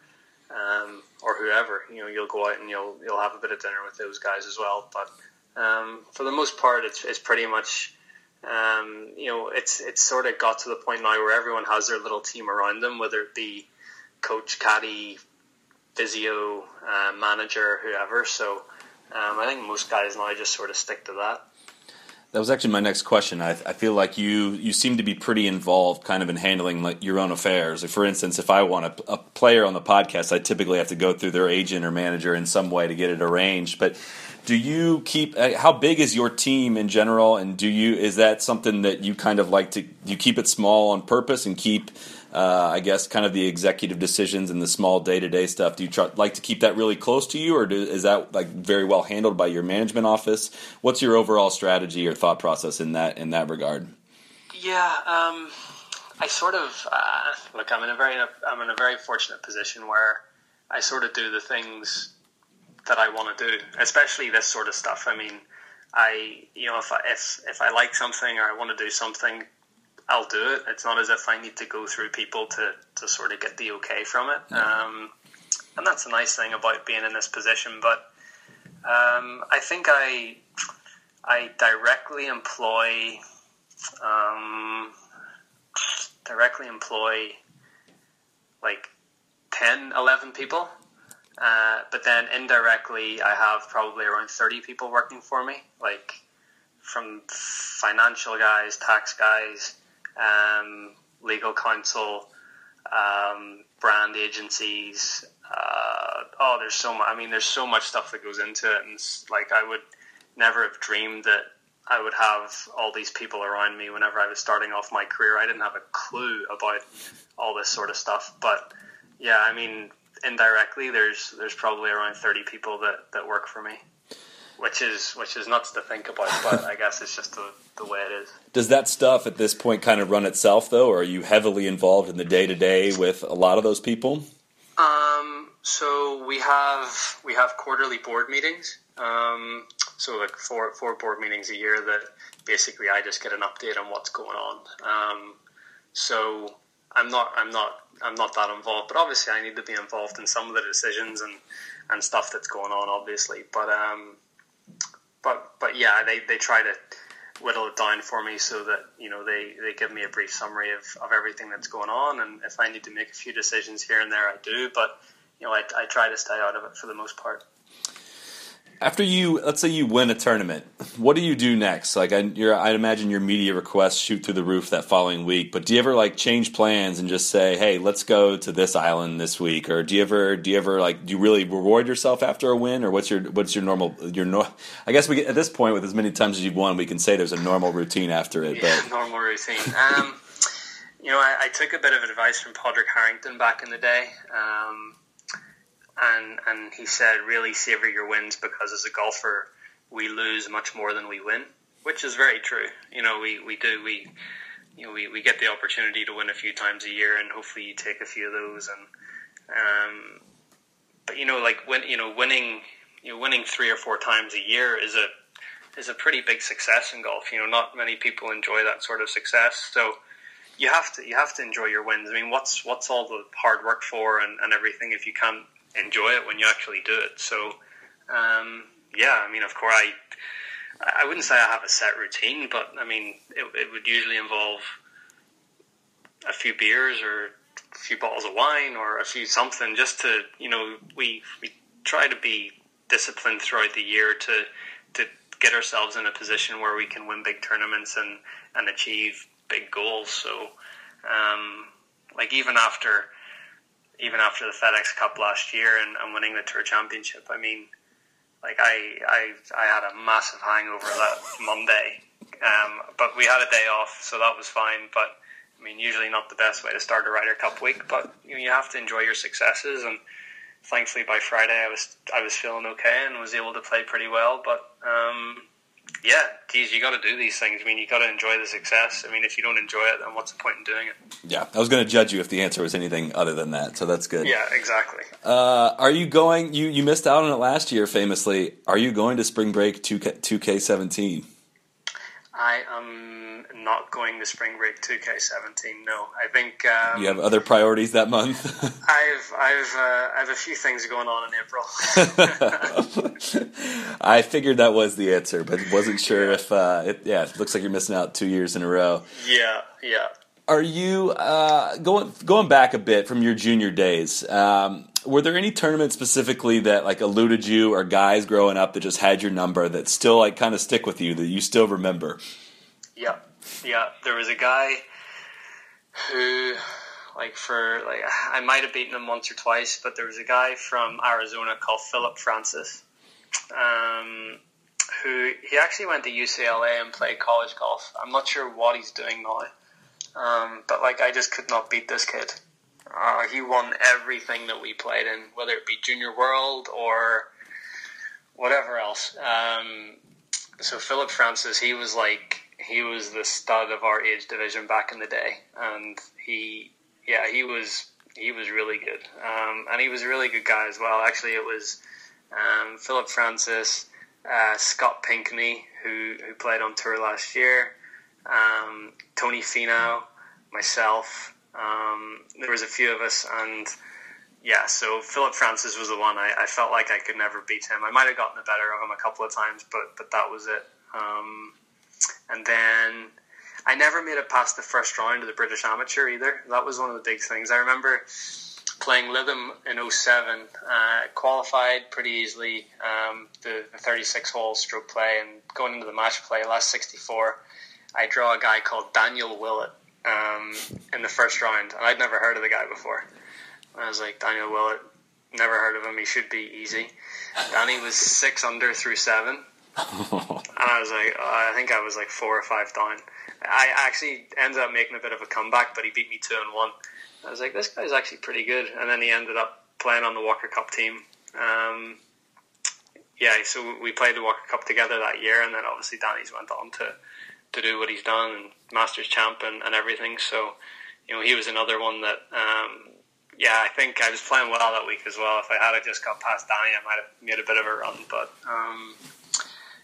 um, or whoever. You know, you'll go out and you'll you'll have a bit of dinner with those guys as well. But um, for the most part, it's it's pretty much. Um, you know, it's it's sort of got to the point now where everyone has their little team around them, whether it be coach, caddy, physio, uh, manager, whoever. So um, I think most guys now just sort of stick to that. That was actually my next question. I, I, feel like you you seem to be pretty involved, kind of in handling like your own affairs. For instance, if I want a, a, player on the podcast, I typically have to go through their agent or manager in some way to get it arranged. But do you keep? Uh, how big is your team in general? And do you is that something that you kind of like to? you keep it small on purpose and keep uh, I guess, kind of the executive decisions and the small day to day stuff. Do you try, like to keep that really close to you, or do, is that like very well handled by your management office? What's your overall strategy or thought process in that in that regard? Yeah, um, I sort of uh, look. I'm in a very I'm in a very fortunate position where I sort of do the things that I want to do, especially this sort of stuff. I mean, I you know if I, if if I like something or I want to do something, I'll do it. It's not as if I need to go through people to, to sort of get the okay from it. Um, and that's a nice thing about being in this position. But um, I think I I directly employ um, directly employ like 10, 11 people. Uh, but then indirectly, I have probably around 30 people working for me, like from financial guys, tax guys, um, legal counsel, um, brand agencies. Uh, oh, there's so much. I mean, there's so much stuff that goes into it, and like I would never have dreamed that I would have all these people around me whenever I was starting off my career. I didn't have a clue about all this sort of stuff, but yeah, I mean, indirectly, there's there's probably around thirty people that, that work for me, which is which is nuts to think about. But I guess it's just the, the way it is. Does that stuff at this point kind of run itself though, or are you heavily involved in the day to day with a lot of those people? Um, so we have we have quarterly board meetings. Um, so like four four board meetings a year that basically I just get an update on what's going on. Um, so I'm not I'm not I'm not that involved, but obviously I need to be involved in some of the decisions and, and stuff that's going on, obviously. But um, but but yeah, they, they try to whittle it down for me so that you know they, they give me a brief summary of, of everything that's going on, and if I need to make a few decisions here and there, I do. But you know, I, I try to stay out of it for the most part after you let's say you win a tournament what do you do next? Like I, I imagine your media requests shoot through the roof that following week but do you ever like change plans and just say hey let's go to this island this week or do you ever do you ever like do you really reward yourself after a win or what's your what's your normal your no i guess we get, at this point with as many times as you've won we can say there's a normal routine after it yeah, but normal routine. Um, you know I, I, took a bit of advice from Padraig Harrington back in the day. Um, and and he said really savor your wins because as a golfer we lose much more than we win, which is very true. You know, we, we do we you know we, we get the opportunity to win a few times a year, and hopefully you take a few of those. And um, but you know, like when you know winning you know winning three or four times a year is a is a pretty big success in golf. You know, not many people enjoy that sort of success, so you have to you have to enjoy your wins. I mean, what's what's all the hard work for and, and everything if you can't enjoy it when you actually do it. So, um, yeah, I mean, of course, I I wouldn't say I have a set routine, but I mean, it, it would usually involve a few beers or a few bottles of wine or a few something just to you know we we try to be disciplined throughout the year to to get ourselves in a position where we can win big tournaments and and achieve big goals. So, um, like even after even after the FedEx Cup last year and, and winning the Tour Championship, I mean, like I, I, I had a massive hangover that Monday, um, but we had a day off, so that was fine. But I mean, usually not the best way to start a Ryder Cup week, but you, know, you have to enjoy your successes. And thankfully, by Friday, I was I was feeling okay and was able to play pretty well. But um, yeah, geez, you got to do these things. I mean, you got to enjoy the success. I mean, if you don't enjoy it, then what's the point in doing it? Yeah, I was going to judge you if the answer was anything other than that. So that's good. Yeah, exactly. Uh, are you going? You you missed out on it last year, famously. Are you going to spring break two K seventeen? I am not going to spring break 2K17. No, I think um, you have other priorities that month. (laughs) I've I've uh, I have a few things going on in April. (laughs) I figured that was the answer, but wasn't sure yeah. if uh, it, yeah. It looks like you're missing out two years in a row. Yeah, yeah. Are you uh, going going back a bit from your junior days? Um, were there any tournaments specifically that like eluded you or guys growing up that just had your number that still like kind of stick with you that you still remember? Yeah, yeah. There was a guy who, like, for like I might have beaten him once or twice, but there was a guy from Arizona called Philip Francis, um, who he actually went to UCLA and played college golf. I'm not sure what he's doing now, um, but like I just could not beat this kid. Uh, he won everything that we played in, whether it be Junior World or whatever else. Um, so Philip Francis, he was like he was the stud of our age division back in the day, and he, yeah, he was he was really good, um, and he was a really good guy as well. Actually, it was um, Philip Francis, uh, Scott Pinckney, who who played on tour last year, um, Tony Finau, myself. Um, there was a few of us, and yeah, so Philip Francis was the one I, I, felt like I could never beat him. I might have gotten the better of him a couple of times, but but that was it. Um, and then I never made it past the first round of the British Amateur either. That was one of the big things. I remember playing Lytham in 07, uh, qualified pretty easily, um, the, the 36 hole stroke play, and going into the match play, last 64, I draw a guy called Daniel Willett um, in the first round, and I'd never heard of the guy before. I was like, Daniel Willett, never heard of him, he should be easy. Danny was six under through seven. (laughs) and I was like, I think I was like four or five down. I actually ended up making a bit of a comeback, but he beat me two and one. I was like, this guy's actually pretty good. And then he ended up playing on the Walker Cup team. Um, yeah, so we played the Walker Cup together that year, and then obviously Danny's went on to to do what he's done and Masters champ and, and everything. So, you know, he was another one that, um, yeah, I think I was playing well that week as well. If I had just got past Danny, I might have made a bit of a run. But um,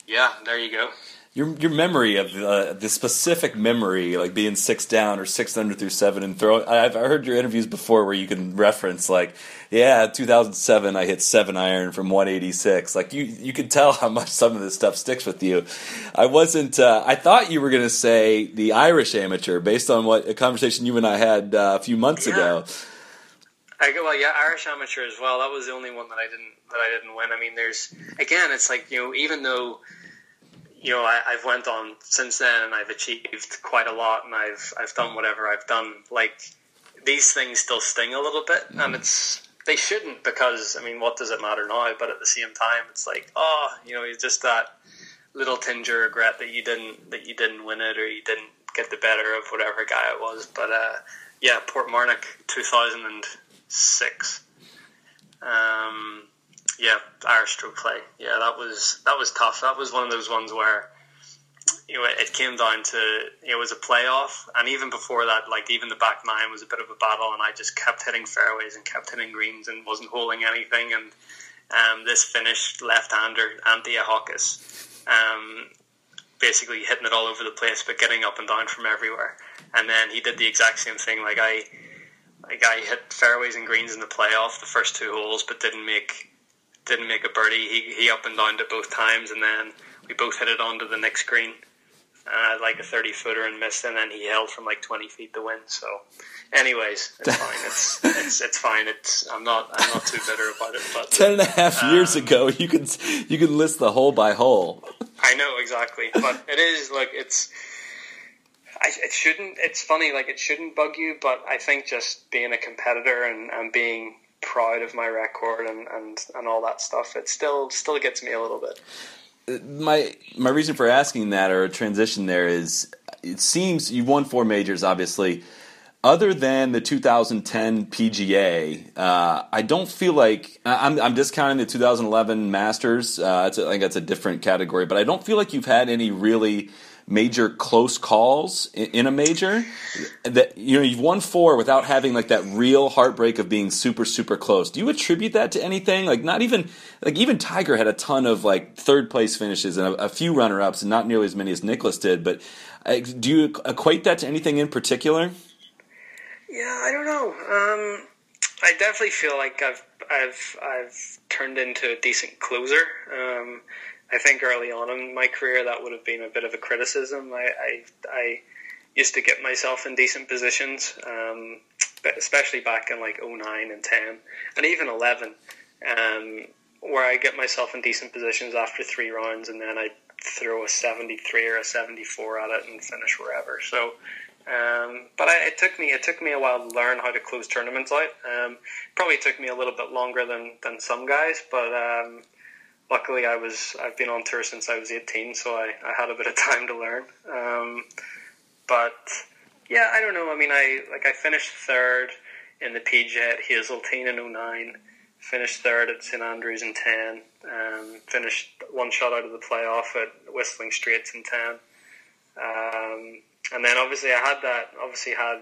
yeah, there you go your your memory of uh, the specific memory, like being six down or six under through seven and throw. I've heard your interviews before where you can reference like, yeah, 2007, I hit seven iron from 186. Like you, you can tell how much some of this stuff sticks with you. I wasn't. Uh, I thought you were going to say the Irish amateur based on what a conversation you and I had uh, a few months yeah. ago. I go well, yeah, Irish amateur as well. That was the only one that I didn't that I didn't win. I mean, there's again, it's like you know, even though you know, I, have went on since then and I've achieved quite a lot and I've I've done whatever I've done. Like these things still sting a little bit, mm. and it's they shouldn't because I mean, what does it matter now? But at the same time, it's like oh, you know, it's just that little tinge of regret that you didn't that you didn't win it or you didn't get the better of whatever guy it was. But uh, yeah, Portmarnock, two thousand and six. Um, yeah, Irish stroke play. Yeah, that was that was tough. That was one of those ones where you know it came down to it was a playoff, and even before that, like even the back nine was a bit of a battle, and I just kept hitting fairways and kept hitting greens and wasn't holding anything. And um, this finished left-hander Anthea Hawkes, um, basically hitting it all over the place, but getting up and down from everywhere. And then he did the exact same thing. Like I, like I hit fairways and greens in the playoff the first two holes, but didn't make didn't make a birdie. He, he up and down it both times, and then we both hit it onto the next green, uh, like a 30 footer and missed, and then he held from like 20 feet to win. So, anyways, it's (laughs) fine. It's, it's it's fine. It's I'm not I'm not too bitter about it. But ten and a half um, years ago, you can you can list the hole by hole. I know exactly, but it is like it's. I, it shouldn't. It's funny, like it shouldn't bug you, but I think just being a competitor and, and being proud of my record and, and, and all that stuff, it still still gets me a little bit. My my reason for asking that or transition there is it seems you've won four majors, obviously. Other than the 2010 PGA, uh, I don't feel like I'm, I'm discounting the 2011 Masters. Uh, a, I think that's a different category, but I don't feel like you've had any really major close calls in, a major that you know you've won four without having like that real heartbreak of being super super close. Do you attribute that to anything? Like not even like even tiger had a ton of like third place finishes and a, a few runner ups and not nearly as many as Nicklaus did but uh, do you equate that to anything in particular? Yeah i don't know. Um, i definitely feel like i've i've i've turned into a decent closer. Um, I think early on in my career that would have been a bit of a criticism. I I, I used to get myself in decent positions, um, but especially back in like 09 and 10 and even 11, um, where I get myself in decent positions after three rounds and then I throw a 73 or a 74 at it and finish wherever. So. Um, but I, it took me it took me a while to learn how to close tournaments out. Um, probably took me a little bit longer than, than some guys, but um, luckily I was I've been on tour since I was 18, so I, I had a bit of (laughs) time to learn. Um, but yeah, I don't know. I mean, I like I finished third in the PGA at Hazeltine in 09, finished third at St Andrews in 10, um, finished one shot out of the playoff at Whistling Straits in 10. Um, and then obviously I had that obviously had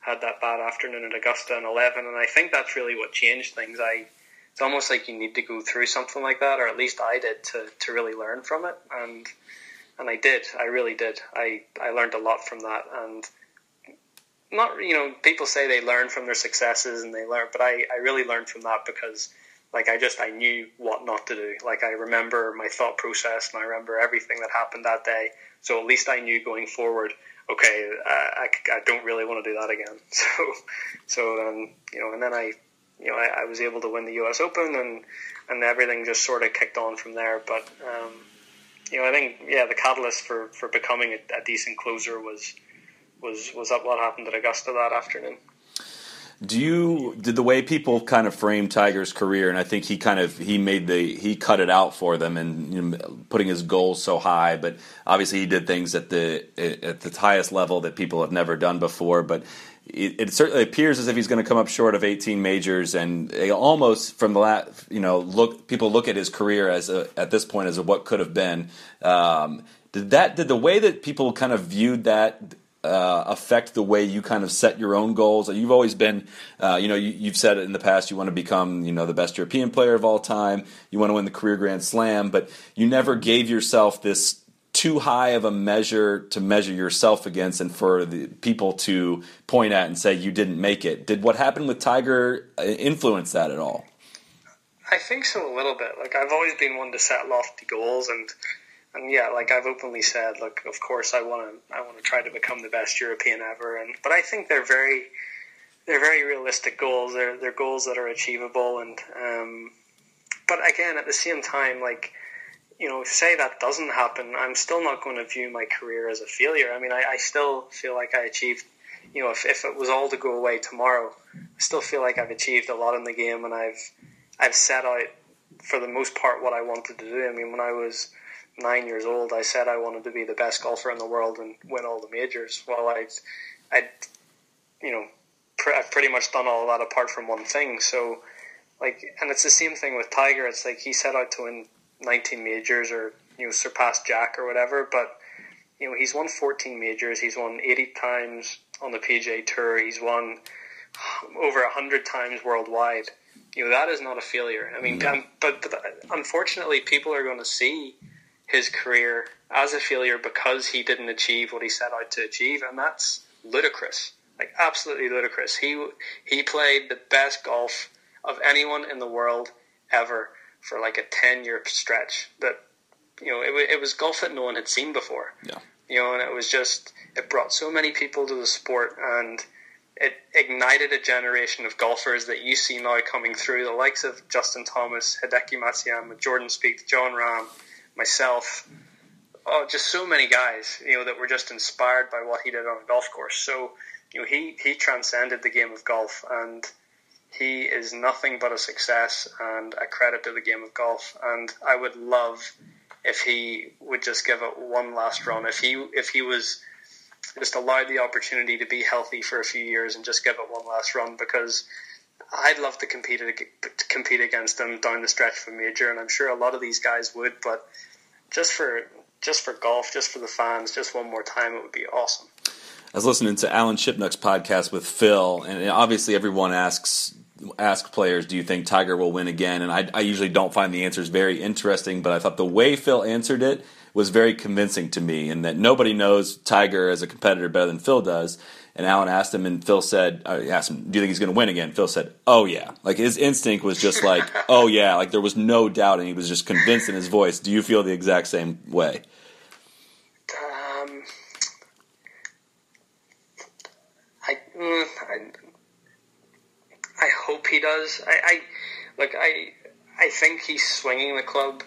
had that bad afternoon at Augusta in 11 and I think that's really what changed things. I it's almost like you need to go through something like that, or at least I did to, to really learn from it. And and I did. I really did. I, I learned a lot from that. And not you know people say they learn from their successes and they learn, but I, I really learned from that because like I just I knew what not to do. Like I remember my thought process and I remember everything that happened that day. So at least I knew going forward. okay, uh, I, I, don't really want to do that again. (laughs) So, so then, you know, and then I, you know, I, I was able to win the U.S. Open and, and everything just sort of kicked on from there. But, um, you know, I think, yeah, the catalyst for, for becoming a, a decent closer was, was, was that what happened at Augusta that afternoon. Do you did the way people kind of frame Tiger's career, and I think he kind of he made the he cut it out for them and you know, putting his goals so high, but obviously he did things at the at the highest level that people have never done before. But it, it certainly appears as if he's going to come up short of 18 majors, and almost from the last you know look people look at his career as a, at this point as a, what could have been. Um, did that did the way that people kind of viewed that uh, affect the way you kind of set your own goals? You've always been, uh, you know, you, have said it in the past. You want to become, you know, the best European player of all time. You want to win the career Grand Slam, but you never gave yourself this too high of a measure to measure yourself against, and for the people to point at and say you didn't make it. Did what happened with Tiger uh, influence that at all? I think so a little bit. Like I've always been one to set lofty goals and and yeah, like I've openly said, look, of course I want to, I want to try to become the best European ever, and but I think they're very, they're very realistic goals. They're they're goals that are achievable, and um, but again, at the same time, like you know, say that doesn't happen, I'm still not going to view my career as a failure. I mean, I, I still feel like I achieved. You know, if, if it was all to go away tomorrow, I still feel like I've achieved a lot in the game, and I've I've set out for the most part what I wanted to do. I mean, when I was nine years old, I said I wanted to be the best golfer in the world and win all the majors. Well, I, I, you know, pr- I've pretty much done all that apart from one thing. So, like, and it's the same thing with Tiger. It's like he set out to win 19 majors or you know surpass Jack or whatever, but you know he's won 14 majors. He's won 80 times on the PGA Tour. He's won over 100 times worldwide. You know that is not a failure. I mean, um, but, but unfortunately, people are going to see his career as a failure because he didn't achieve what he set out to achieve, and that's ludicrous, like absolutely ludicrous. He he played the best golf of anyone in the world ever for like a ten year stretch. That you know, it, it was golf that no one had seen before. Yeah, you know, and it was just it brought so many people to the sport and. It ignited a generation of golfers that you see now coming through, the likes of Justin Thomas, Hideki Matsuyama, Jordan Spieth, Jon Rahm, myself, oh, just so many guys, you know, that were just inspired by what he did on a golf course. So, you know, he, he transcended the game of golf and he is nothing but a success and a credit to the game of golf. And I would love if he would just give it one last run. If he, if he was just allowed the opportunity to be healthy for a few years and just give it one last run because I'd love to compete to compete against him down the stretch of a major, and I'm sure a lot of these guys would. But just for just for golf, just for the fans, just one more time, it would be awesome. I was listening to Alan Shipnuck's podcast with Phil, and obviously everyone asks ask players, "Do you think Tiger will win again?" And I, I usually don't find the answers very interesting, but I thought the way Phil answered it was very convincing to me, and that nobody knows Tiger as a competitor better than Phil does. And Alan asked him, and Phil said, I uh, asked him, do you think he's going to win again? Phil said, oh yeah. Like his instinct was just like, (laughs) oh yeah. Like there was no doubt, and he was just convinced in his voice. Do you feel the exact same way? Um, I, mm, I, I hope he does. I, I look, I, I think he's swinging the club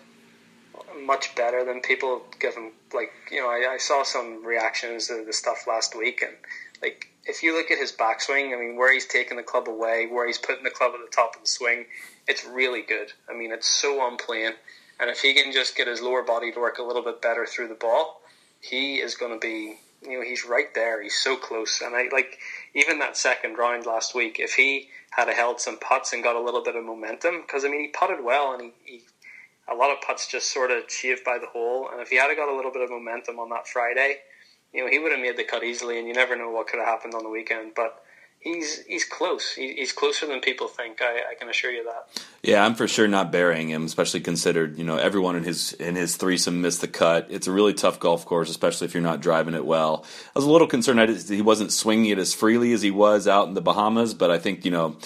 much better than people give him. Like you know, I, I saw some reactions to the stuff last week, and like if you look at his backswing, I mean, where he's taking the club away, where he's putting the club at the top of the swing, it's really good. I mean, it's so on plane. And if he can just get his lower body to work a little bit better through the ball, he is going to be, you know, he's right there. He's so close. And I like even that second round last week. If he had held some putts and got a little bit of momentum, because I mean, he putted well and he, he a lot of putts just sort of shaved by the hole. And if he had got a little bit of momentum on that Friday, you know, he would have made the cut easily, and you never know what could have happened on the weekend. But he's he's close. he's closer than people think. I, I, can assure you that. Yeah, I'm for sure not burying him, especially considered you know everyone in his in his threesome missed the cut. It's a really tough golf course, especially if you're not driving it well. I was a little concerned that he wasn't swinging it as freely as he was out in the Bahamas, but I think you know.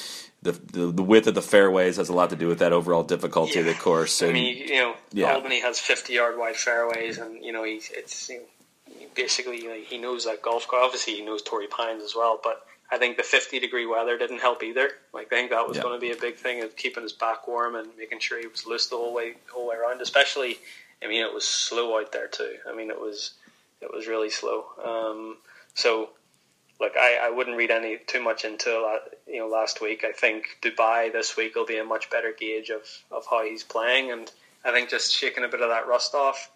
The, the, the width of the fairways has a lot to do with that overall difficulty yeah. of the course. And, I mean, you know, yeah. Albany has 50 yard wide fairways, and you know, he, it's you know, basically you know, he knows that golf course. Obviously, he knows Torrey Pines as well, but I think the 50 degree weather didn't help either. Like I think that was yeah. going to be a big thing of keeping his back warm and making sure he was loose the whole way whole way around. Especially, I mean, it was slow out there too. I mean, it was it was really slow. Um, so, like I, I wouldn't read any too much into you know last week. I think Dubai this week will be a much better gauge of of how he's playing, and I think just shaking a bit of that rust off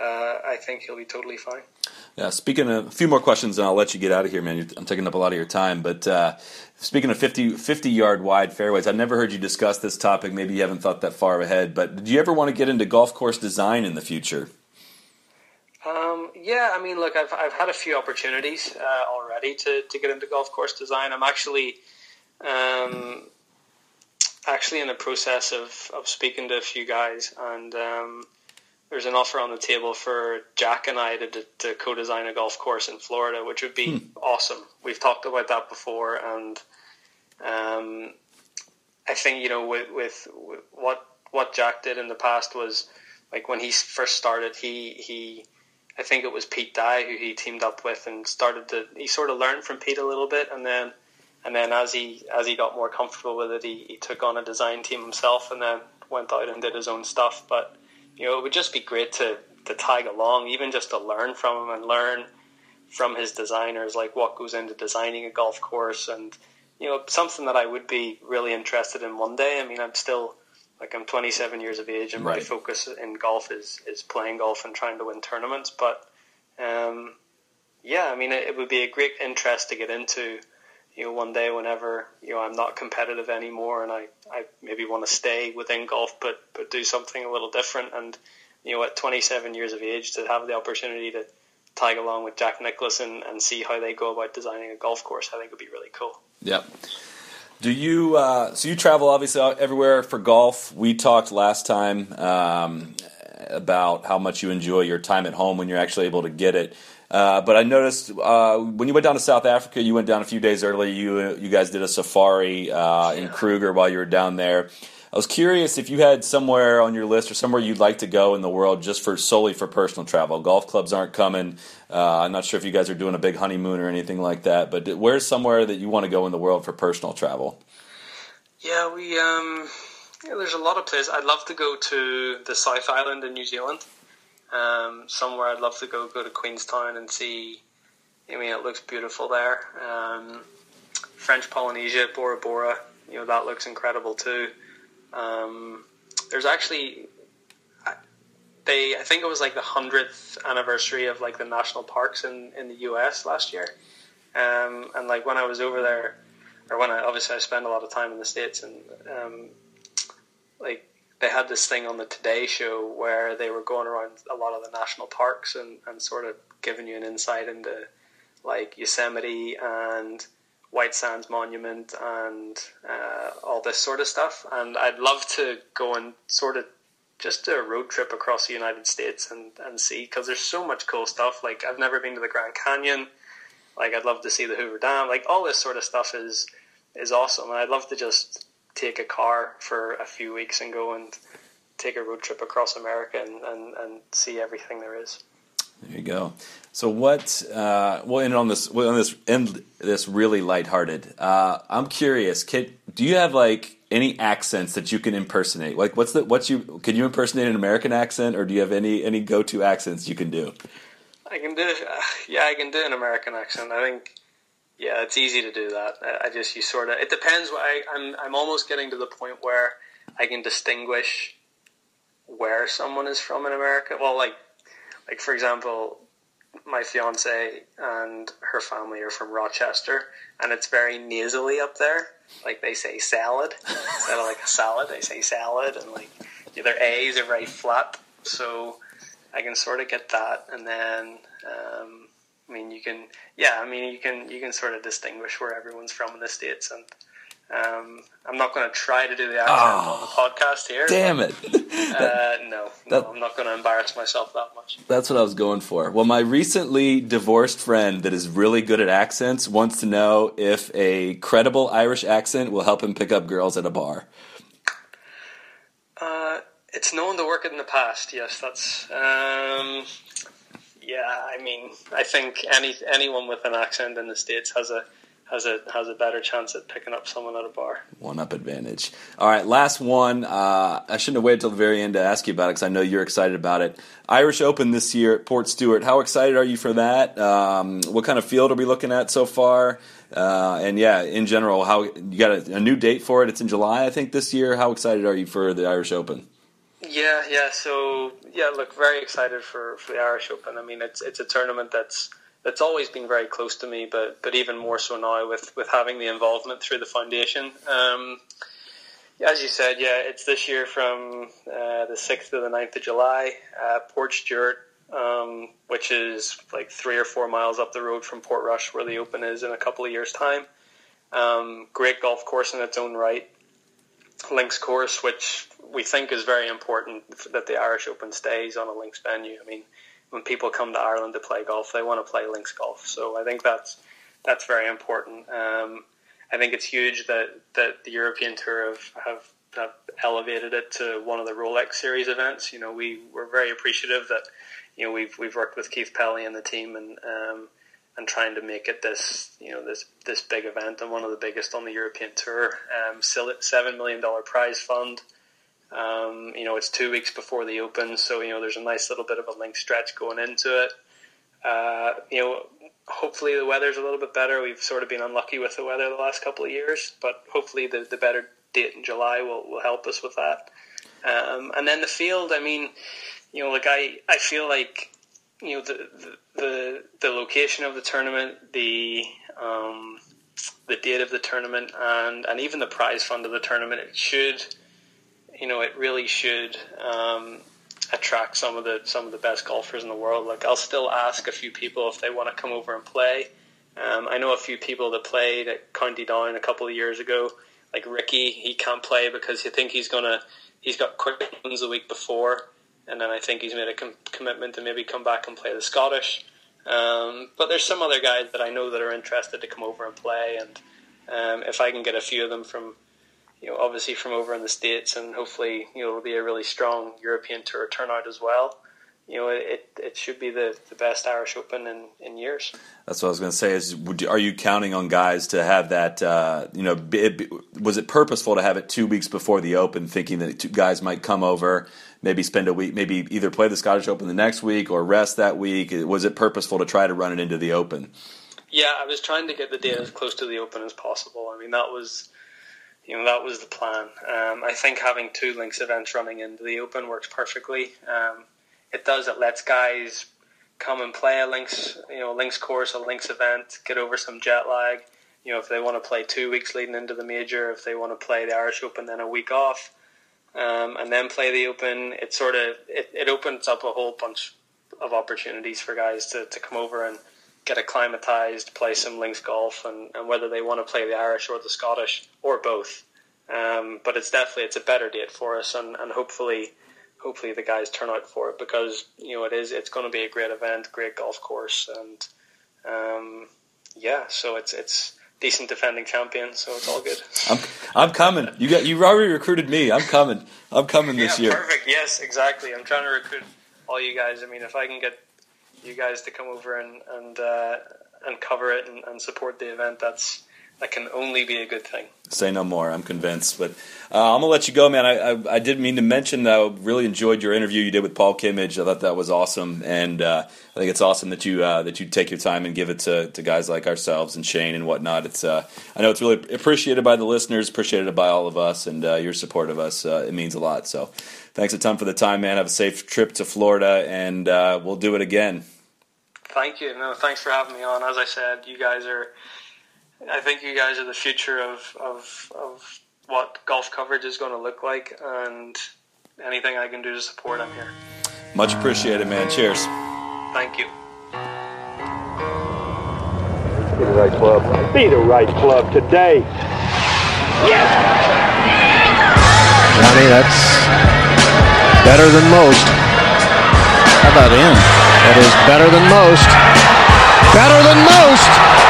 uh, I think he'll be totally fine. Yeah, speaking of a few more questions, and I'll let you get out of here, man. I'm taking up a lot of your time. But uh, speaking of 50, 50 yard wide fairways, I've never heard you discuss this topic. Maybe you haven't thought that far ahead. But did you ever want to get into golf course design in the future? Um, yeah, I mean, look, I've, I've had a few opportunities uh, already to, to get into golf course design. I'm actually um, actually in the process of, of speaking to a few guys and. Um, there's an offer on the table for Jack and I to, to co-design a golf course in Florida, which would be hmm. awesome. We've talked about that before, and um, I think you know with, with, with what what Jack did in the past was like when he first started, he he I think it was Pete Dye who he teamed up with and started to he sort of learned from Pete a little bit, and then and then as he as he got more comfortable with it, he, he took on a design team himself, and then went out and did his own stuff, but you know, it would just be great to to tag along, even just to learn from him and learn from his designers, like what goes into designing a golf course, and you know, something that I would be really interested in one day. I mean, I'm still like I'm 27 years of age, and right. my focus in golf is is playing golf and trying to win tournaments. But um, yeah, I mean, it, it would be a great interest to get into you know, one day whenever you know I'm not competitive anymore and I, I maybe want to stay within golf, but but do something a little different. And you know, at 27 years of age, to have the opportunity to tag along with Jack and, and see how they go about designing a golf course, I think would be really cool. Yep. Do you uh, so you travel obviously everywhere for golf? We talked last time um, about how much you enjoy your time at home when you're actually able to get it. Uh, but I noticed uh, when you went down to South Africa, you went down a few days early. You you guys did a safari uh, in Kruger while you were down there. I was curious if you had somewhere on your list or somewhere you'd like to go in the world just for solely for personal travel. Golf clubs aren't coming. Uh, I'm not sure if you guys are doing a big honeymoon or anything like that. But where's somewhere that you want to go in the world for personal travel? Yeah, we um, yeah, there's a lot of places. I'd love to go to the South Island in New Zealand. Um, somewhere I'd love to go go to Queenstown and see. I mean, it looks beautiful there. Um, French Polynesia, Bora Bora, you know that looks incredible too. Um, there's actually they I think it was like the hundredth anniversary of like the national parks in, in the US last year. Um, and like when I was over there, or when I obviously I spent a lot of time in the states, and um, like they had this thing on the Today Show where they were going around a lot of the national parks and, and sort of giving you an insight into like Yosemite and White Sands Monument and uh, all this sort of stuff. And I'd love to go and sort of just a road trip across the United States and, and see because there's so much cool stuff. Like I've never been to the Grand Canyon. Like I'd love to see the Hoover Dam. Like all this sort of stuff is is awesome. And I'd love to just take a car for a few weeks and go and take a road trip across America and, and, and see everything there is. There you go. So what? Uh, we'll end on this. We'll end this end this really lighthearted. Uh, I'm curious. Can, do you have like any accents that you can impersonate? Like, what's the what's you? Can you impersonate an American accent, or do you have any any go to accents you can do? I can do. Uh, yeah, I can do an American accent. I think yeah, it's easy to do that. I just you sort of it depends. I, I'm I'm almost getting to the point where I can distinguish where someone is from in America. Well, like like for example, my fiance and her family are from Rochester, and it's very nasally up there. Like they say salad instead of like a salad, they say salad, and like their A's are very flat. So I can sort of get that, and then. Um, I mean, you can, yeah, I mean, you can you can sort of distinguish where everyone's from in the states, and um, I'm not going to try to do the accent oh, on the podcast here. Damn but, it! uh, no, (laughs) that, no, I'm not going to embarrass myself that much. That's what I was going for. Well, my recently divorced friend that is really good at accents wants to know if a credible Irish accent will help him pick up girls at a bar. Uh, it's known to work in the past. Yes, that's. Um, yeah, I mean, I think any anyone with an accent in the states has a has a has a better chance at picking up someone at a bar. One up advantage. All right, last one. Uh, I shouldn't have waited till the very end to ask you about it because I know you're excited about it. Irish Open this year at Portstewart. How excited are you for that? Um, what kind of field are we looking at so far? Uh, and yeah, in general, how you got a, a, new date for it? It's in July, I think, this year. How excited are you for the Irish Open? Yeah, yeah. So yeah, look, very excited for, for the Irish Open. I mean, it's it's a tournament that's that's always been very close to me, but but even more so now with with having the involvement through the foundation. Um, as you said, yeah, it's this year from uh, the sixth to the 9th of July, uh, Portstewart, um, which is like three or four miles up the road from Portrush, where the Open is in a couple of years' time. Um, great golf course in its own right. Links course, which we think is very important that the Irish Open stays on a links venue. I mean, when people come to Ireland to play golf, they want to play links golf. So I think that's that's very important. Um, I think it's huge that, that the European Tour have, have, have elevated it to one of the Rolex Series events. You know, we were very appreciative that you know we've we've worked with Keith Pelley and the team and um, and trying to make it this you know this this big event and one of the biggest on the European Tour. Um, seven million dollar prize fund. Um, you know, it's two weeks before the Open, so you know there's a nice little bit of a link stretch going into it. Uh, you know, hopefully the weather's a little bit better. We've sort of been unlucky with the weather the last couple of years, but hopefully the, the better date in July will, will help us with that. Um, and then the field, I mean, you know, like I, I feel like you know the, the the location of the tournament, the um, the date of the tournament, and and even the prize fund of the tournament, it should you know, it really should um, attract some of the some of the best golfers in the world. Like I'll still ask a few people if they want to come over and play. Um, I know a few people that played at County Down a couple of years ago, like Rickie. He can't play because he think he's gonna he's got Quicken Loans the week before, and then I think he's made a com- commitment to maybe come back and play the Scottish. Um, but there's some other guys that I know that are interested to come over and play, and um, if I can get a few of them from you know, obviously from over in the states, and hopefully, you know, it'll be a really strong European Tour turnout as well. You know, it it should be the, the best Irish Open in, in years. That's what I was going to say. Is would, are you counting on guys to have that? Uh, you know, it, was it purposeful to have it two weeks before the Open, thinking that guys might come over, maybe spend a week, maybe either play the Scottish Open the next week or rest that week? Was it purposeful to try to run it into the Open? Yeah, I was trying to get the date as close to the Open as possible. I mean, that was you know that was the plan. Um, I think having two links events running into the Open works perfectly. Um, it does. It lets guys come and play a links, you know, links course, a links event, get over some jet lag. You know, if they want to play two weeks leading into the major, if they want to play the Irish Open, then a week off, um, and then play the Open, it sort of it, it opens up a whole bunch of opportunities for guys to, to come over and get acclimatized, play some links golf, and, and whether they want to play the Irish or the Scottish or both. Um, but it's definitely it's a better date for us, and, and hopefully, hopefully the guys turn out for it because you know it is it's going to be a great event, great golf course, and um, yeah, so it's it's decent defending champion, so it's all good. I'm, I'm coming. You got you already recruited me. I'm coming. I'm coming this yeah, year. Perfect. Yes, exactly. I'm trying to recruit all you guys. I mean, if I can get you guys to come over and and uh, and cover it and, and, support the event. That's that can only be a good thing. Say no more. I'm convinced. But uh, I'm gonna let you go, man. I, I, I did mean to mention that I really enjoyed your interview you did with Paul Kimmage. I thought that was awesome, and uh, I think it's awesome that you uh, that you take your time and give it to, to guys like ourselves and Shane and whatnot. It's uh, I know it's really appreciated by the listeners, appreciated by all of us, and uh, your support of us. Uh, it means a lot. So thanks a ton for the time, man. Have a safe trip to Florida, and we'll do it again. Thank you. No, thanks for having me on. As I said, you guys are. I think you guys are the future of of, of what golf coverage is going to look like, and anything I can do to support, I'm here. Much appreciated, man. Cheers. Thank you. Be the right club. Be the right club today. Yes! Johnny, that's better than most. How about in? That is better than most. Better than most.